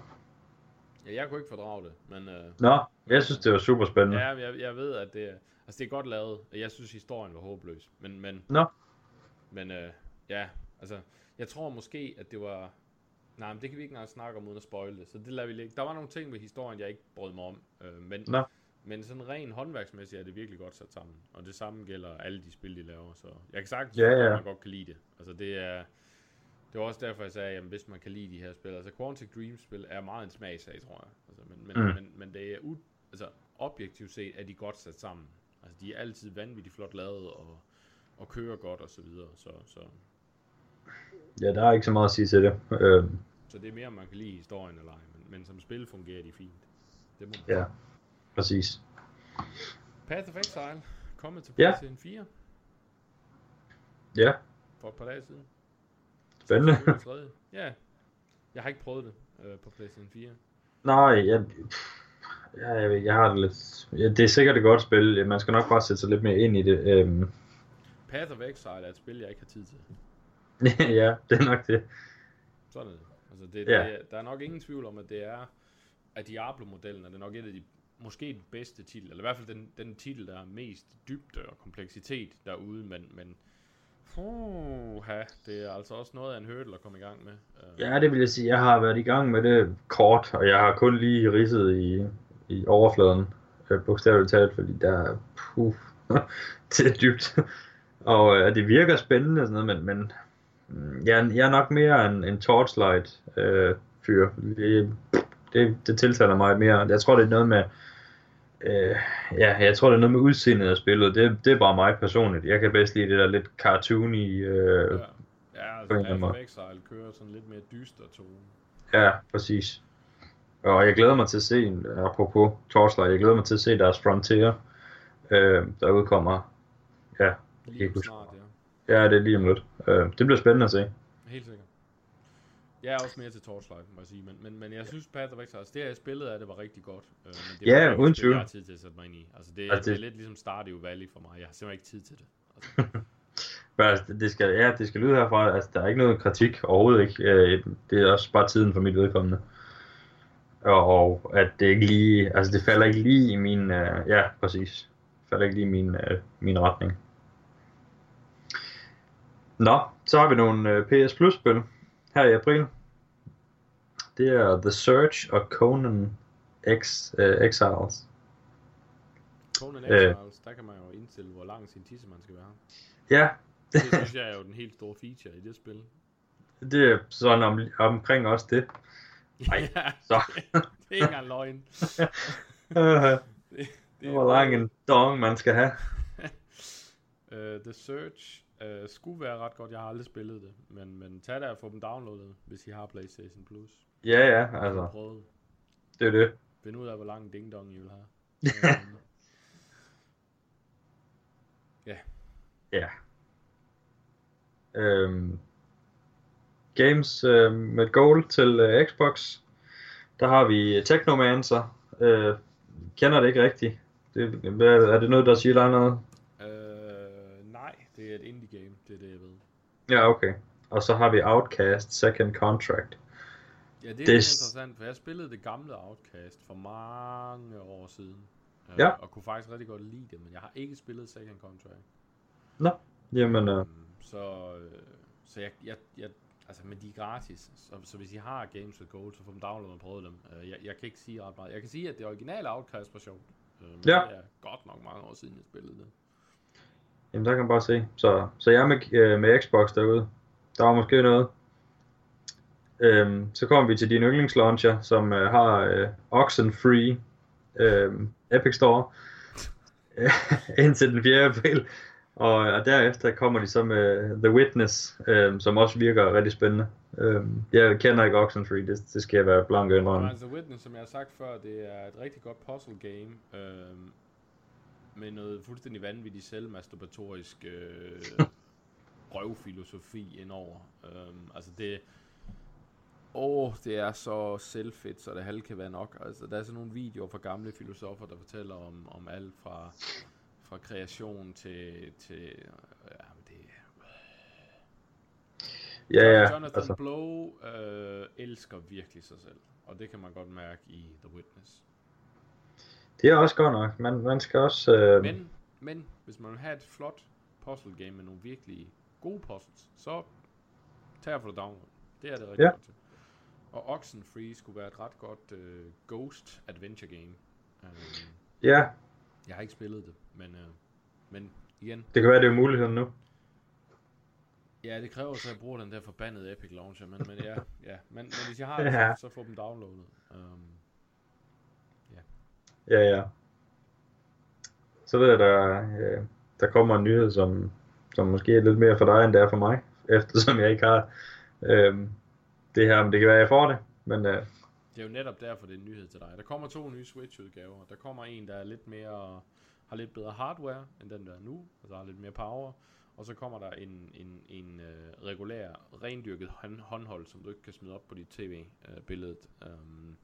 Ja, jeg kunne ikke fordrage det, men øh, Nå, jeg synes, det var super spændende. ja, jeg, jeg ved, at det altså det er godt lavet. Jeg synes, historien var håbløs, men, men, Nå, men øh, ja, altså, jeg tror måske, at det var, nej, men det kan vi ikke engang snakke om uden at spoil det, så det lader vi ligge. Der var nogle ting ved historien, jeg ikke brød mig om, øh, men, Nå. men sådan rent håndværksmæssigt er det virkelig godt sat sammen, og det samme gælder alle de spil, de laver, så jeg kan sagtens Ja, ja. at man godt kan lide det. Altså det er, det var også derfor, jeg sagde, at hvis man kan lide de her spil, altså Quantic Dream spil er meget en smagsag, tror jeg. Altså, men, men, Mm. men, men det er u, altså, objektivt set er de godt sat sammen. Altså de er altid vanvittigt flot lavet og, og kører godt og så videre. Så, så, ja, der er ikke så meget at sige til det. Øh, så det er mere, man kan lide historien eller ej. Men, men som spil fungerer de fint. Det må man ja, præcis. Path of Exile kommet til Ja. PlayStation 4 Ja, for et par dage siden. Spændende. Ja, jeg har ikke prøvet det øh, på PlayStation 4. Nej, jeg, ja, jeg, jeg har det lidt... Ja, det er sikkert et godt spil. Man skal nok bare sætte sig lidt mere ind i det. Øhm, Path of Exile er et spil, jeg ikke har tid til. ja, det er nok det. Sådan er det. Altså det, Ja. det er, der er nok ingen tvivl om, at det er, at Diablo-modellen er det nok et af de, måske den bedste titel, eller i hvert fald den, den titel, der er mest dybde og kompleksitet derude, men, men Puha, det er altså også noget af en hurdle at komme i gang med. Øh. Ja, det vil jeg sige. Jeg har været i gang med det kort, og jeg har kun lige ridset i, i overfladen, øh, bogstaveligt talt, fordi der er puh, det er dybt. Og øh, det virker spændende og sådan noget, men, men mm, jeg, jeg er nok mere en, en Torchlight øh, fyr. Det, det, det tiltaler mig mere. Jeg tror, det er noget med øh, ja, jeg tror, det er noget med udseendet af spillet. Det, det er bare mig personligt. Jeg kan bedst lide det der lidt cartoony øh, ja. Ja, altså Path of. Exile kører sådan lidt mere dyster tone. Ja, præcis. Og jeg glæder mig til at se, en- apropos Torchlight, jeg glæder mig til at se deres Frontier, øh, der udkommer. Ja, Lige snart, ja. ja, det er lige om lidt. Øh, det bliver spændende at se. Helt sikkert. Jeg er også mere til Torchlight, må jeg sige, men, men, men jeg synes Path of Exile, det jeg spillede af det var rigtig godt. Øh, men det Ja, uden tvivl. Jeg har tid til at sætte mig ind i. Altså det, Altså, det, det- er lidt ligesom Stardew Valley for mig. Jeg har simpelthen ikke tid til det. Altså, Men altså, det- det skal, ja, det skal lyde herfra, altså der er ikke noget kritik overhovedet ikke. Øh, det er også bare tiden for mit vedkommende. Og, at det ikke lige, altså det falder ikke lige i min, øh, ja præcis, falder ikke lige i min, øh, min retning. Nå, så har vi nogle øh, PS Plus spil her i april. Det er The Search og Conan X, øh, Exiles. Conan Øh. Exiles, der kan man jo indstille, hvor lang sin tissemand skal være. Ja, Det synes jeg er jo den helt store feature i det spil. det er sådan om, omkring også det. Ej, ja, så. det er ikke engang løgn. Øh, Det Hvor lang en dong man skal have. Uh, The Search uh, skulle være ret godt. Jeg har aldrig spillet det. Men, men tag det og få dem downloadet, hvis I har PlayStation Plus. Ja, ja, altså, prøvet. det er det. Find ud af, hvor lang en ding dong I vil have. Øhm, Ja. Øhm, games øh, med goal til øh, Xbox. Der har vi Technomancer. Øh, kender det ikke rigtigt. Det, er det noget, der siger dig noget? Det er et indie game. Det er det, jeg ved. Ja, okay. Og så har vi Outcast Second Contract. Ja, det er Det- interessant, for jeg spillede det gamle Outcast for mange år siden. Øh, Ja. Og kunne faktisk rigtig godt lide det, men jeg har ikke spillet Second Contract. Jamen, øh, Øhm, så øh, så jeg, jeg, jeg, altså, men de er gratis. Så, så hvis I har Games with Gold, så få dem downloadet og prøve dem. Øh, jeg, jeg kan ikke sige ret meget. Jeg kan sige, at det originale Outcast var sjovt. Øh, men Ja. det er godt nok mange år siden, jeg spillede det jamen, der kan man bare se. Så, så jeg med, øh, med Xbox derude. Der var måske noget. Øhm, så kommer vi til din yndlingslauncher, som øh, har øh, Oxenfree øh, Epic Store øh, indtil den 4. april. Og, og derefter kommer de så med øh, The Witness, øh, som også virker rigtig spændende. Øh, jeg kender ikke Oxenfree, det, det skal jeg være blank og indrømme. Altså Witness, som jeg har sagt før, det er et rigtig godt puzzle game. Øh, med noget fuldstændig vanvittigt selvmasturbatorisk øh, røvfilosofi indover. Øh, altså det... Åh, det er så selvfedt, så det halv kan være nok. Altså, der er sådan nogle videoer fra gamle filosofer, der fortæller om, om alt fra, fra kreation til... til ja, men det, Ja, ja, Jonathan altså. Blow øh, elsker virkelig sig selv, og det kan man godt mærke i The Witness. Det er også godt nok. Man, man skal også... Øh, Men, men hvis man vil have et flot puzzle game med nogle virkelig gode puzzles, så tag for det download. Det er det rigtig Ja. godt til. Og Oxenfree skulle være et ret godt øh, Ghost Adventure game. Øh, ja, jeg har ikke spillet det, men, øh, men igen, det kan være, det er muligheden nu. ja, det kræver så, at jeg bruger den der forbandede Epic Launcher, men, men ja, ja. Men, men hvis jeg har det, Ja. så, så få dem downloadet. Um, Ja, ja. Så ved jeg, der, øh, der kommer en nyhed, som, som måske er lidt mere for dig, end det er for mig, eftersom jeg ikke har øh, det her, men det kan være, jeg får det, men øh, Det er jo netop derfor, det er en nyhed til dig. Der kommer to nye Switch-udgaver. Der kommer en, der er lidt mere, har lidt bedre hardware, end den der er nu. Altså har lidt mere power. Og så kommer der en, en, en øh, regulær, rendyrket hånd, håndhold, som du ikke kan smide op på dit tv-billede, øh, um,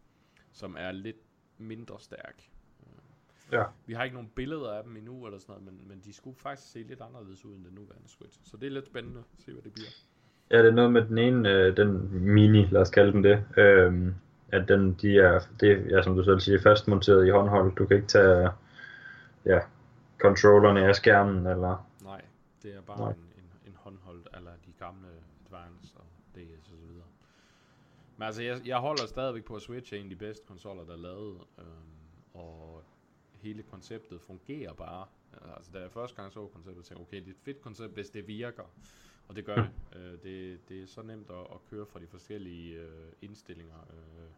som er lidt mindre stærk. Ja. Vi har ikke nogen billeder af dem endnu, eller sådan noget, men, men de skulle faktisk se lidt anderledes ud end den nuværende Switch. Så det er lidt spændende at se, hvad det bliver. ja, det er noget med den ene, øh, den mini, lad os kalde den det, øh, at den, de er, det er, ja, som du selv siger, fastmonteret i håndhold. Du kan ikke tage, ja, controllerne af skærmen, eller, Nej, det er bare Nej. en, en, en håndholdt, eller de gamle Advance og DS og så videre. Men altså, jeg, jeg holder stadigvæk på, at Switch er en af de bedste konsoller, der er lavet, øhm, og hele konceptet fungerer bare. Altså, da jeg første gang så konceptet, tænkte jeg, okay, det er et fedt koncept, hvis det virker. Og det gør det. Øh, det. Det er så nemt at, at køre fra de forskellige øh, indstillinger. Øh,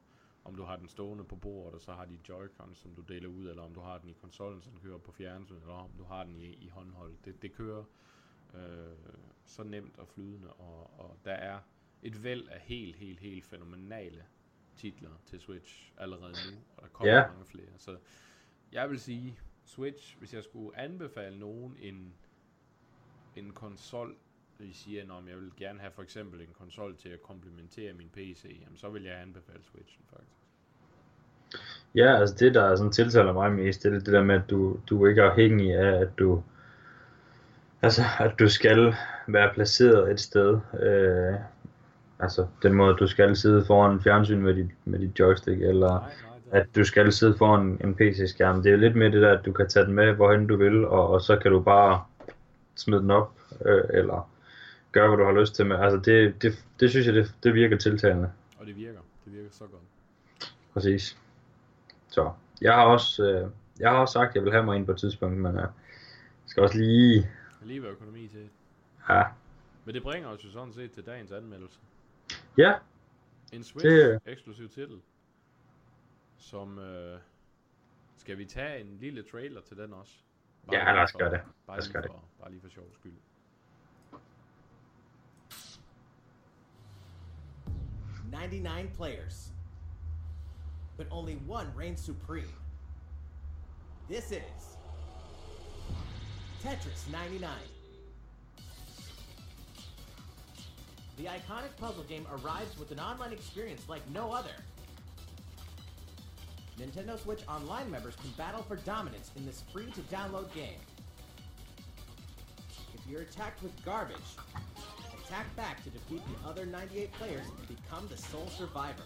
om du har den stående på bordet, og så har de Joy-Con, som du deler ud, eller om du har den i konsollen, som kører på fjernsyn, eller om du har den i, i håndhold. Det, det kører øh, så nemt og flydende, og, og der er et væld af helt, helt, helt fænomenale titler til Switch allerede nu, og der kommer Ja. mange flere. Så jeg vil sige, Switch, hvis jeg skulle anbefale nogen en, en konsol, vi siger, at jeg vil gerne have for eksempel en konsol til at komplementere min PC, jamen, så vil jeg anbefale Switchen faktisk. Ja, altså det, der sådan tiltaler mig mest, det er det der med, at du, du ikke er afhængig af, at du, altså, at du skal være placeret et sted. Øh, altså den måde, du skal sidde foran fjernsyn med dit, med dit joystick, eller Nej, nej, at du skal sidde foran en PC-skærm. Det er lidt mere det der, at du kan tage den med, hvorhen du vil, og, og så kan du bare smide den op, øh, eller gør, hvad du har lyst til med. Altså, det, det, det synes jeg, det, det virker tiltalende. Og det virker. Det virker så godt. Præcis. Så, jeg har også, øh, jeg har også sagt, at jeg vil have mig ind på et tidspunkt, men øh, jeg skal også lige... Lige være økonomi til. Ja. Men det bringer os jo sådan set til dagens anmeldelse. Ja, En Switch Det- eksklusiv titel. Som... Øh, skal vi tage en lille trailer til den også? ja lad os gøre det. Bare Lad os lige, gøre det. for, bare lige for sjov skyld. Ninety-nine players, but only one reigns supreme. This is Tetris 99. The iconic puzzle game arrives with an online experience like no other. Nintendo Switch Online members can battle for dominance in this free to download game. If you're attacked with garbage, attack back to defeat the other 98 players and become the sole survivor.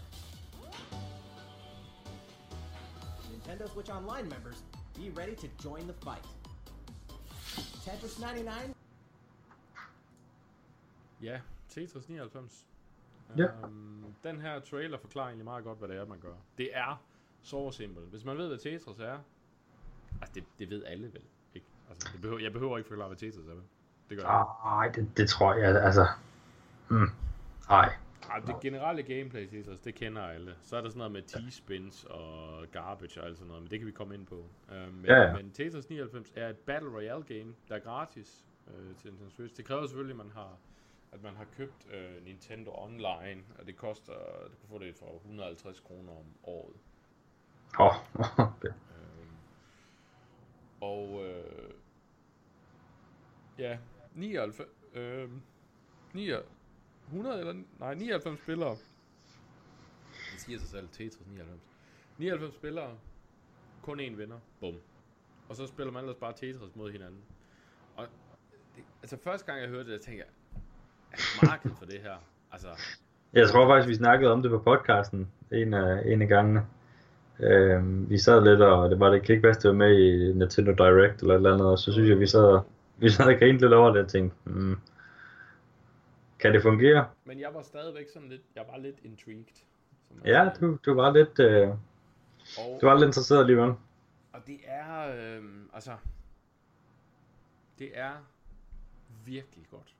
Nintendo Switch Online members, be ready to join the fight. Tetris 99 Ja, Tetris 99. Ja. Øhm, den her trailer forklarer egentlig meget godt, hvad det er, man gør. Det er så simpelt. Hvis man ved, hvad Tetris er, altså det, det ved alle vel, ikke? Altså, det behøver, jeg behøver ikke forklare, hvad Tetris er, vel? Det gør jeg. Ej, det, det tror jeg, altså... Mm. Ej. Ej, det generelle gameplay i Tetris, det kender alle. Så er der sådan noget med T-spins og garbage og alt sådan noget, men det kan vi komme ind på. Øhm, men, Ja, ja. men Tetris 99 er et Battle Royale game, der er gratis øh, til Nintendo Switch. Det kræver selvfølgelig, at man har, at man har købt øh, Nintendo Online, og det koster, du kan få det for 150 kroner om året. Åh, oh, okay. Øhm, og øh, ja, 99, øh, 99, 100 eller nej, 99 spillere. Det siger sig selv, Tetris 99. 99 spillere, kun én vinder, bum. Og så spiller man ellers bare Tetris mod hinanden. Og det, altså første gang jeg hørte det, jeg tænkte jeg, er der marked for det her? Altså, Jeg tror faktisk, vi snakkede om det på podcasten en af, en af gangene. Øhm, vi sad lidt, og det var det kan ikke passe, det var med i Nintendo Direct eller et eller andet, og så synes jeg, vi sad, vi sad og grinede lidt over det og tænkte, mm, kan det fungere? men jeg var stadigvæk sådan lidt, jeg var lidt intrigued. Ja, du, du var lidt, øh, og, du var lidt interesseret alligevel. Og det er, øh, altså, det er virkelig godt.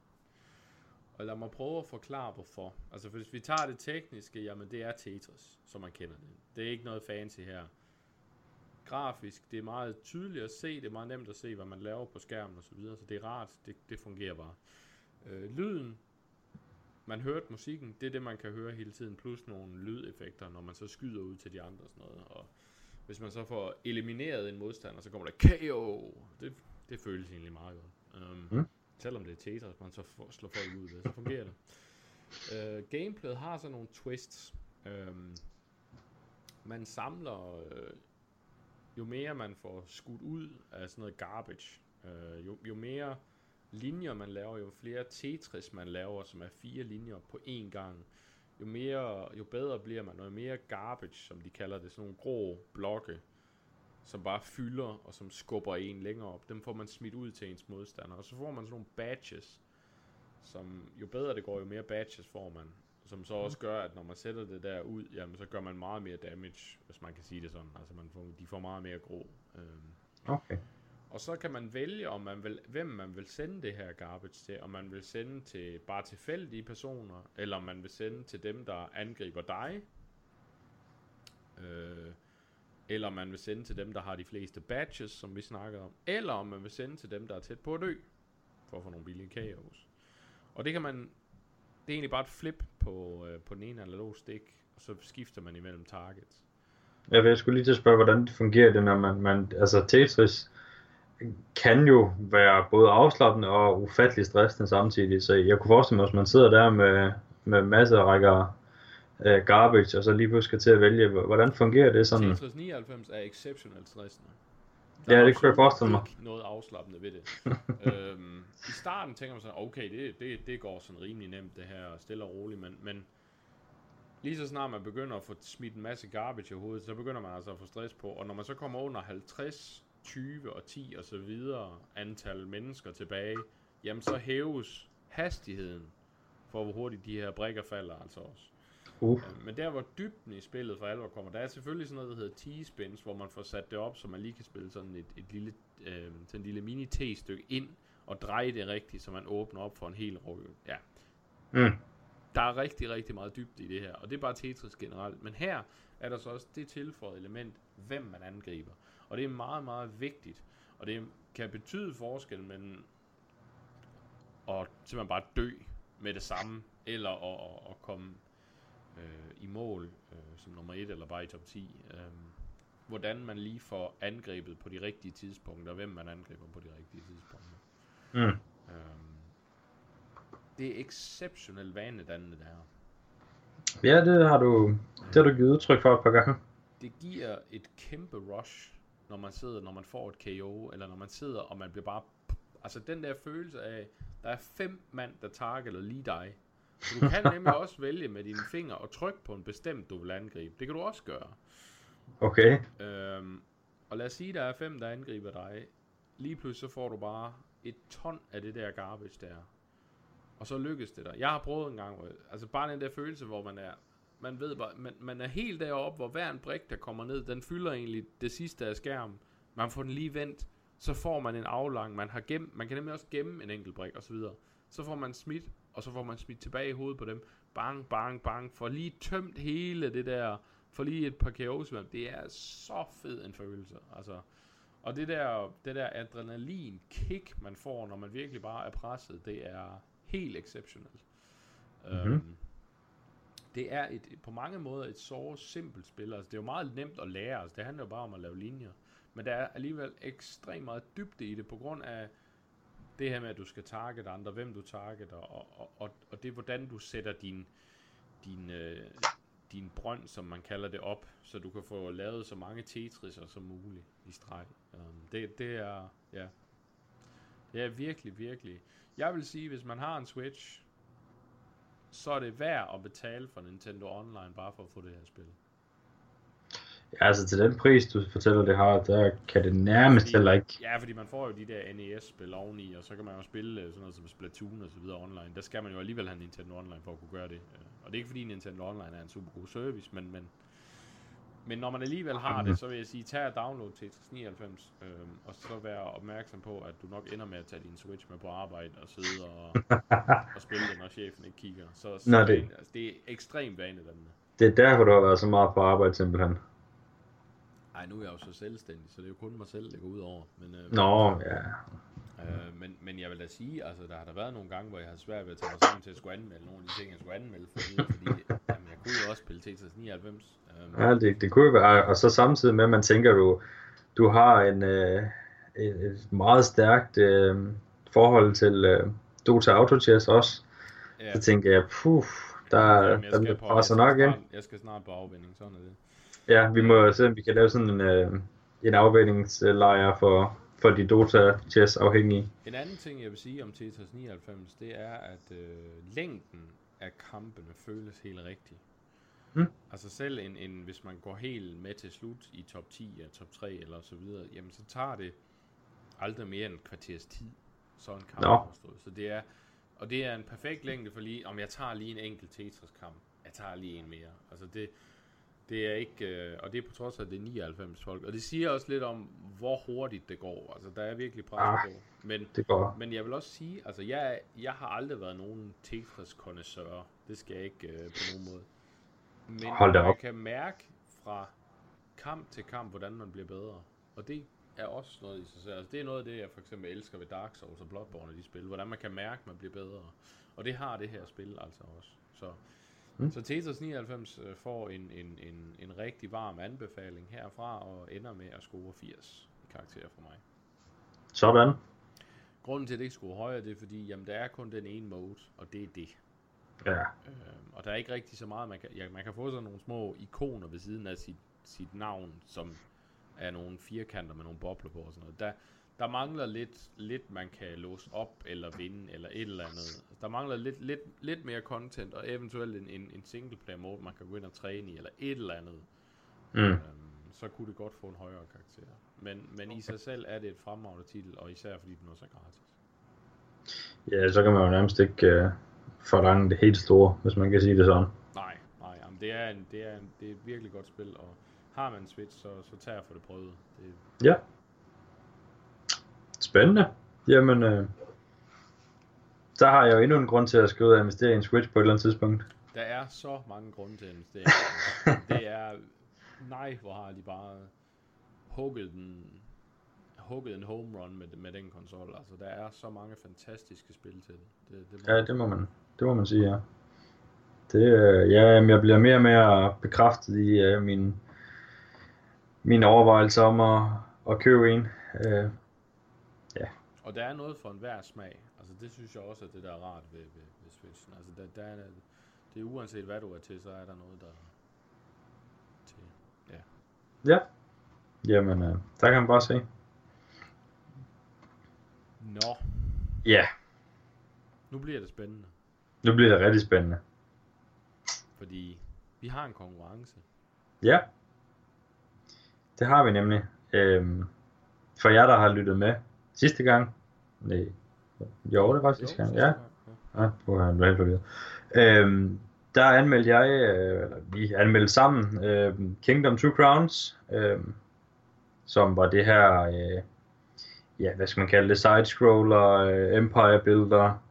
Og lad mig prøve at forklare hvorfor. Altså, hvis vi tager det tekniske, jamen det er Tetris, som man kender det. Det er ikke noget fancy her. Grafisk, det er meget tydeligt at se, det er meget nemt at se, hvad man laver på skærmen og så videre, så det er rart, det, det fungerer bare. Øh, lyden, man hørte musikken, det er det, man kan høre hele tiden, plus nogle lydeffekter, når man så skyder ud til de andre og sådan noget. Og hvis man så får elimineret en modstander, så kommer der KO. Det, det føles egentlig meget godt. Um, Mm. Selvom det er Tetris, man så får, slår folk ud ved, så fungerer det. Uh, gameplayet har så nogle twists. Um, man samler, uh, jo mere man får skudt ud af sådan noget garbage, uh, jo, jo mere linjer man laver, jo flere Tetris man laver, som er fire linjer på én gang, jo, mere, jo bedre bliver man, og jo mere garbage, som de kalder det, sådan nogle grå blokke, som bare fylder, og som skubber en længere op, dem får man smidt ud til ens modstander, og så får man sådan nogle badges, som jo bedre det går, jo mere badges får man, som så også gør, at når man sætter det der ud, jamen så gør man meget mere damage, hvis man kan sige det sådan, altså man får, de får meget mere grå. Øhm. Okay. Og så kan man vælge, om man vil, hvem man vil sende det her garbage til. Om man vil sende til bare tilfældige personer, eller om man vil sende til dem, der angriber dig. Øh, eller om man vil sende til dem, der har de fleste badges, som vi snakkede om. Eller om man vil sende til dem, der er tæt på at dø, for at få nogle billige kaos. Og det kan man, det er egentlig bare et flip på, øh, på den ene analog stik, og så skifter man imellem targets. Jeg, jeg skulle lige til at spørge, hvordan det fungerer det, når man, man altså Tetris kan jo være både afslappende og ufattelig stressende samtidig, så jeg kunne forestille mig, hvis man sidder der med, med masser af rækker øh, garbage, og så lige pludselig skal til at vælge, hvordan fungerer det sådan? Tetris 99 er exceptionelt stressende. Ja, det kunne jeg forestille mig. Noget afslappende ved det. øhm, I starten tænker man sådan, okay, det, det, det går sådan rimelig nemt det her, stille og roligt, men, men lige så snart man begynder at få smidt en masse garbage i hovedet, så begynder man altså at få stress på, og når man så kommer under 50, 20 og 10 og så videre antal mennesker tilbage, jamen så hæves hastigheden for, hvor hurtigt de her brækker falder altså også. Uh. Øh, Men der, hvor dybden i spillet for alvor kommer, der er selvfølgelig sådan noget, der hedder T-spins, hvor man får sat det op, så man lige kan spille sådan et, et lille, øh, sådan en lille mini-T-stykke ind, og dreje det rigtigt, så man åbner op for en hel røv. Ja, Mm. der er rigtig, rigtig meget dybde i det her, og det er bare Tetris generelt. Men her er der så også det tilføjet element, hvem man angriber. Og det er meget, meget vigtigt. Og det kan betyde forskel mellem at simpelthen bare dø med det samme, eller at, at, at komme øh, i mål øh, som nummer et, eller bare i top 10. Øh, hvordan man lige får angrebet på de rigtige tidspunkter, og hvem man angriber på de rigtige tidspunkter. Mm. Øhm, det er exceptionelt vanedannende, det her. Ja, det har du, det har du givet udtryk for et par gange. Det giver et kæmpe rush, når man sidder, når man får et KO, eller når man sidder, og man bliver bare... Altså den der følelse af, der er fem mand, der targeter lige dig. Du kan nemlig også vælge med dine fingre og trykke på en bestemt, du vil angribe. Det kan du også gøre. Okay. Øhm, og lad os sige, der er fem, der angriber dig. Lige pludselig så får du bare et ton af det der garbage der. Og så lykkes det dig. Jeg har prøvet en gang, altså bare den der følelse, hvor man er, man ved bare, man, man er helt deroppe, hvor hver en brik, der kommer ned, den fylder egentlig det sidste af skærmen. Man får den lige vendt, så får man en aflang, man har gemt, man kan nemlig også gemme en enkelt brik og så videre. Så får man smidt, og så får man smidt tilbage i hovedet på dem. Bang, bang, bang, for lige tømt hele det der, for lige et par KO's med. Det er så fed en følelse, altså. Og det der, det der adrenalin kick, man får, når man virkelig bare er presset, det er helt exceptionelt. Mhm. Øhm, det er et, på mange måder et så simpelt spil. Altså, det er jo meget nemt at lære. Altså, det handler jo bare om at lave linjer. Men der er alligevel ekstremt meget dybde i det, på grund af det her med, at du skal target andre, hvem du targeter, og, og, og, og det hvordan du sætter din, din, øh, din brønd, som man kalder det, op, så du kan få lavet så mange Tetris'er som muligt i streg. Um, det, det er, ja, det er virkelig, virkelig. Jeg vil sige, hvis man har en Switch, så er det værd at betale for Nintendo Online, bare for at få det her spil. Ja, altså til den pris, du fortæller det har, der kan det nærmest Fordi- heller ikke. Ja, fordi man får jo de der NES-spil oveni, og så kan man jo spille øh, sådan noget som Splatoon og så videre online. Der skal man jo alligevel have Nintendo Online for at kunne gøre det. Øh, Og det er ikke fordi Nintendo Online er en super god service, men, men, men når man alligevel har det, så vil jeg sige, tag og download Tetris 99, øh, og så vær opmærksom på, at du nok ender med at tage din Switch med på arbejde og sidde og, og spille det, når chefen ikke kigger. Så, så Nå, det, det- altså, det er ekstremt vanedannende. Det er derfor, du har været så meget på arbejde simpelthen. Ej, nu er jeg jo så selvstændig, så det er jo kun mig selv, det går ud over. Men, øh, Nå, ja. Øh, men, men jeg vil da sige, altså der har der været nogle gange, hvor jeg har svært ved at tage mig sammen til at skulle anmelde nogle af de ting, jeg skulle anmelde for videre, fordi jamen, jeg kunne jo også spille Tetris 99. Øh, Ja, det, det kunne jo være, og så samtidig med, at man tænker, du, du har en, øh, et, et meget stærkt øh, forhold til øh, Dota Auto Chess også. ja, Så tænker jeg, puh, der, jamen, jeg der jeg nok ind. Jeg skal snart på afvinding, sådan er det. Ja, vi må se, om vi kan lave sådan en, øh, en afvændingslejr for, for de Dota Chess afhængige. En anden ting, jeg vil sige om Tetris 99, det er, at øh, længden af kampene føles helt rigtig. Mm. Altså selv en, en, hvis man går helt med til slut i top 10 eller top 3 eller så videre, jamen så tager det aldrig mere end et kvarters tid, så er en kamp overstået. Så det er, og det er en perfekt længde for lige, om jeg tager lige en enkelt Tetris-kamp, jeg tager lige en mere. Altså det, det er ikke, øh, og det er på trods af, at det er 99 folk. Og det siger også lidt om, hvor hurtigt det går. Altså der er virkelig pres Ah. på. Men Det går. men jeg vil også sige, altså jeg, jeg har aldrig været nogen tetris connoisseur Det skal jeg ikke øh, på nogen måde. Men Hold jeg op. kan mærke fra kamp til kamp, hvordan man bliver bedre. Og det er også noget i sig selv. Altså, det er noget af det, jeg for eksempel elsker ved Dark Souls og Bloodborne, de spil. Hvordan man kan mærke, at man bliver bedre. Og det har det her spil altså også. Så, Mm. så Tetris 99 øh, får en, en, en, en rigtig varm anbefaling herfra, og ender med at score 80 i karakter for mig. Sådan. Grunden til, at det ikke skulle højere, det er fordi, jamen, der er kun den ene mode, og det er det. Ja. Øhm, og der er ikke rigtig så meget, man kan, ja, man kan få sådan nogle små ikoner ved siden af sit, sit navn, som er nogle firkanter med nogle bobler på og sådan noget. Der, der mangler lidt, lidt, man kan låse op eller vinde eller et eller andet. Der mangler lidt, lidt, lidt mere content og eventuelt en, en, en single player mode, man kan gå ind og træne i eller et eller andet. Mm. Øhm, så kunne det godt få en højere karakter. Men, men i sig selv er det et fremragende titel, og især fordi den også er gratis. Ja, så kan man jo nærmest ikke øh, forlange det helt store, hvis man kan sige det sådan. Nej, nej, jamen det er, en, det, er en, det er et virkelig godt spil, og har man en Switch, så, så tager jeg for det prøvet. Det, Ja. Spændende. Jamen, øh, så har jeg jo endnu en grund til at skrive at investere i en Switch på et eller andet tidspunkt. der er så mange grunde til at investere. det er, nej, hvor har de bare hugget den, hugget en home run med, med den konsol. Altså, der er så mange fantastiske spil til det. det, det må Ja, det må man, det må man sige, ja. Det, øh, ja, jeg bliver mere og mere bekræftet i øh, min, mine overvejelser om at, at købe en. Øh, Og der er noget for enhver smag. Altså det synes jeg også, at det der er rart ved, ved, ved Switchen. Altså der, der er, det er uanset hvad du er til, så er der noget, der til. Ja. ja. Jamen, øh, der kan man bare se. Nå, Ja, nu bliver det spændende. nu bliver det rigtig spændende. Fordi vi har en konkurrence. Ja, det har vi nemlig. Øhm, for jer, der har lyttet med sidste gang. Nej, jo, det var sidste gang. Ja, Ja, på han blev helt. Øhm, der anmeldte jeg, øh, eller vi anmeldte sammen, øh, Kingdom Two Crowns, øh, som var det her, øh, ja, hvad skal man kalde det, side-scroller, øh, empire builder,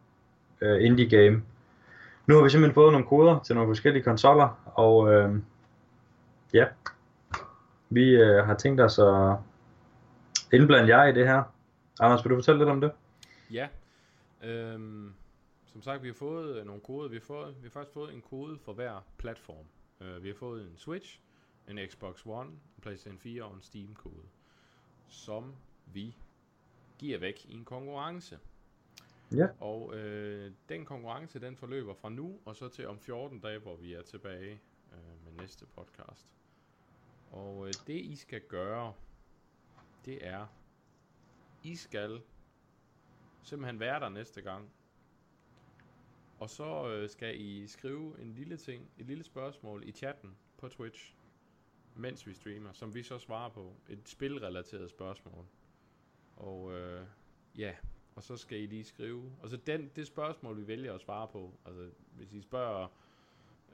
øh, indie game. Nu har vi simpelthen fået nogle koder til nogle forskellige konsoller, og øh, ja, vi øh, har tænkt os at indblande jer i det her. Anders, vil du fortælle lidt om det? Ja. Øhm, som sagt, vi har fået øh, nogle koder. Vi har, fået, vi har faktisk fået en kode for hver platform. Uh, vi har fået en Switch, en Xbox One, en PlayStation 4 og en Steam-kode, som vi giver væk i en konkurrence. Ja. Og øh, den konkurrence, den forløber fra nu og så til om 14 dage, hvor vi er tilbage øh, med næste podcast. Og øh, det I skal gøre, det er, i skal simpelthen være der næste gang. Og så øh, skal I skrive en lille ting, et lille spørgsmål i chatten på Twitch, mens vi streamer, som vi så svarer på. Et spilrelateret spørgsmål. Og øh, ja, og så skal I lige skrive. Og så den, det spørgsmål, vi vælger at svare på, altså hvis I spørger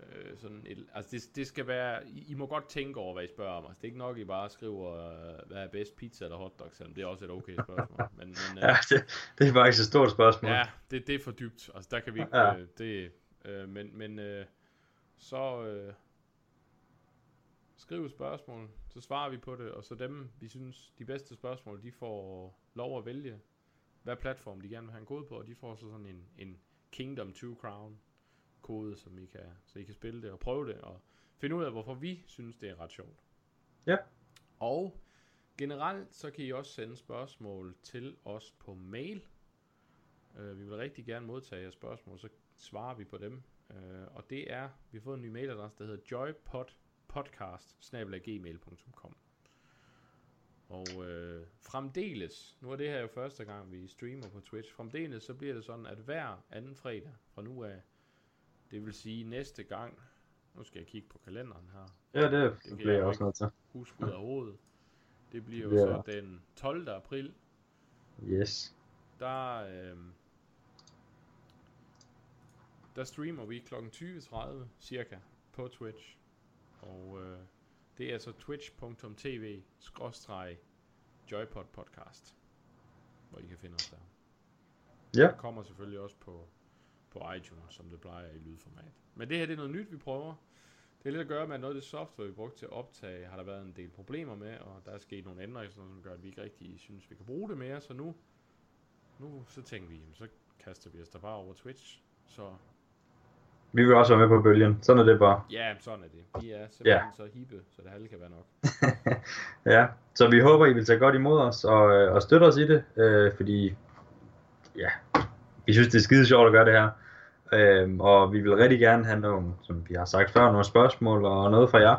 øh, sådan et, altså det, det skal være, I, I må godt tænke over, hvad I spørger om. Altså det er ikke nok, I bare skriver, øh, hvad er bedst, pizza eller hotdog, selvom det er også et okay spørgsmål. Men, men øh, Ja, det, det er faktisk et stort spørgsmål. Ja, det, det er for dybt. Altså, der kan vi ikke... Ja. Ja. Øh, det, øh, men men øh, så øh, skriv et spørgsmål, så svarer vi på det, og så dem, vi synes, de bedste spørgsmål, de får lov at vælge, hvad platform de gerne vil have en kode på, og de får så sådan en, en Kingdom 2 Crown kode, som I kan, så I kan spille det og prøve det, og finde ud af, hvorfor vi synes, det er ret sjovt. Ja. Og generelt, så kan I også sende spørgsmål til os på mail, Øh, vi vil rigtig gerne modtage jeres spørgsmål, så svarer vi på dem. Øh, og det er, vi har fået en ny mailadresse, der hedder joypodpodcast.gmail.com Og øh, fremdeles, nu er det her jo første gang, vi streamer på Twitch, fremdeles så bliver det sådan, at hver anden fredag fra nu af, det vil sige næste gang, nu skal jeg kigge på kalenderen her, Ja, det, kan bliver jeg også nødt til. husk ud af hovedet. Det bliver jo så den 12. april, Yes. der, øh, der streamer vi kl. 20.30 cirka på Twitch. Og øh, det er så twitch.tv joypod podcast, hvor I kan finde os der. Ja. Det kommer selvfølgelig også på, på iTunes, som det plejer i lydformat. Men det her det er noget nyt, vi prøver. Det er lidt at gøre med, at noget af det software, vi brugte til at optage, har der været en del problemer med, og der er sket nogle ændringer, som gør, at vi ikke rigtig synes, vi kan bruge det mere. Så nu, nu så tænker vi, jamen, så kaster vi os der bare over Twitch. Så Vi vil også være med på bølgen. Sådan er det bare. ja, sådan er det. Vi er simpelthen så hippe, så det halve kan være nok. Ja, så vi håber, I vil tage godt imod os og, øh, og støtte os i det, øh, fordi ja, vi synes, det er skide sjovt at gøre det her. Øhm, og vi vil rigtig gerne have nogle, som vi har sagt før, nogle spørgsmål og noget fra jer,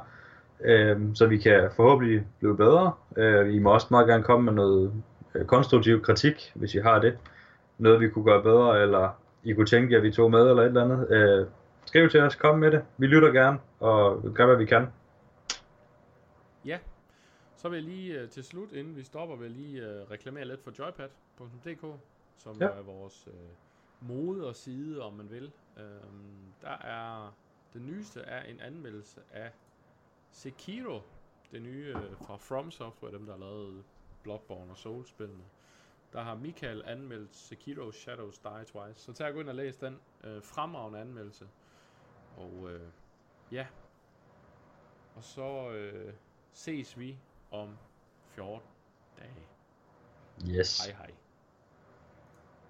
øhm, så vi kan forhåbentlig blive bedre. Øh, I må også meget gerne komme med noget øh, konstruktiv kritik, hvis I har det. Noget, vi kunne gøre bedre, eller I kunne tænke, at vi tog med, eller et eller andet. Øh, skriv til os, kom med det. Vi lytter gerne, og gør, hvad vi kan. Ja, så vil jeg lige øh, til slut, inden vi stopper, vil jeg lige øh, reklamere lidt for joypad.dk, som Ja. er vores moder side, om man vil. Øhm, der er den nyeste er en anmeldelse af Sekiro, det nye øh, fra From Software, dem der har lavet Bloodborne og Souls-spillene. Der har Michael anmeldt Sekiro Shadows Die Twice. Så tag og gå ind og læs den øh, fremragende anmeldelse. Og øh, ja. Og så øh, ses vi om 14 dage. Yes. Hej hej.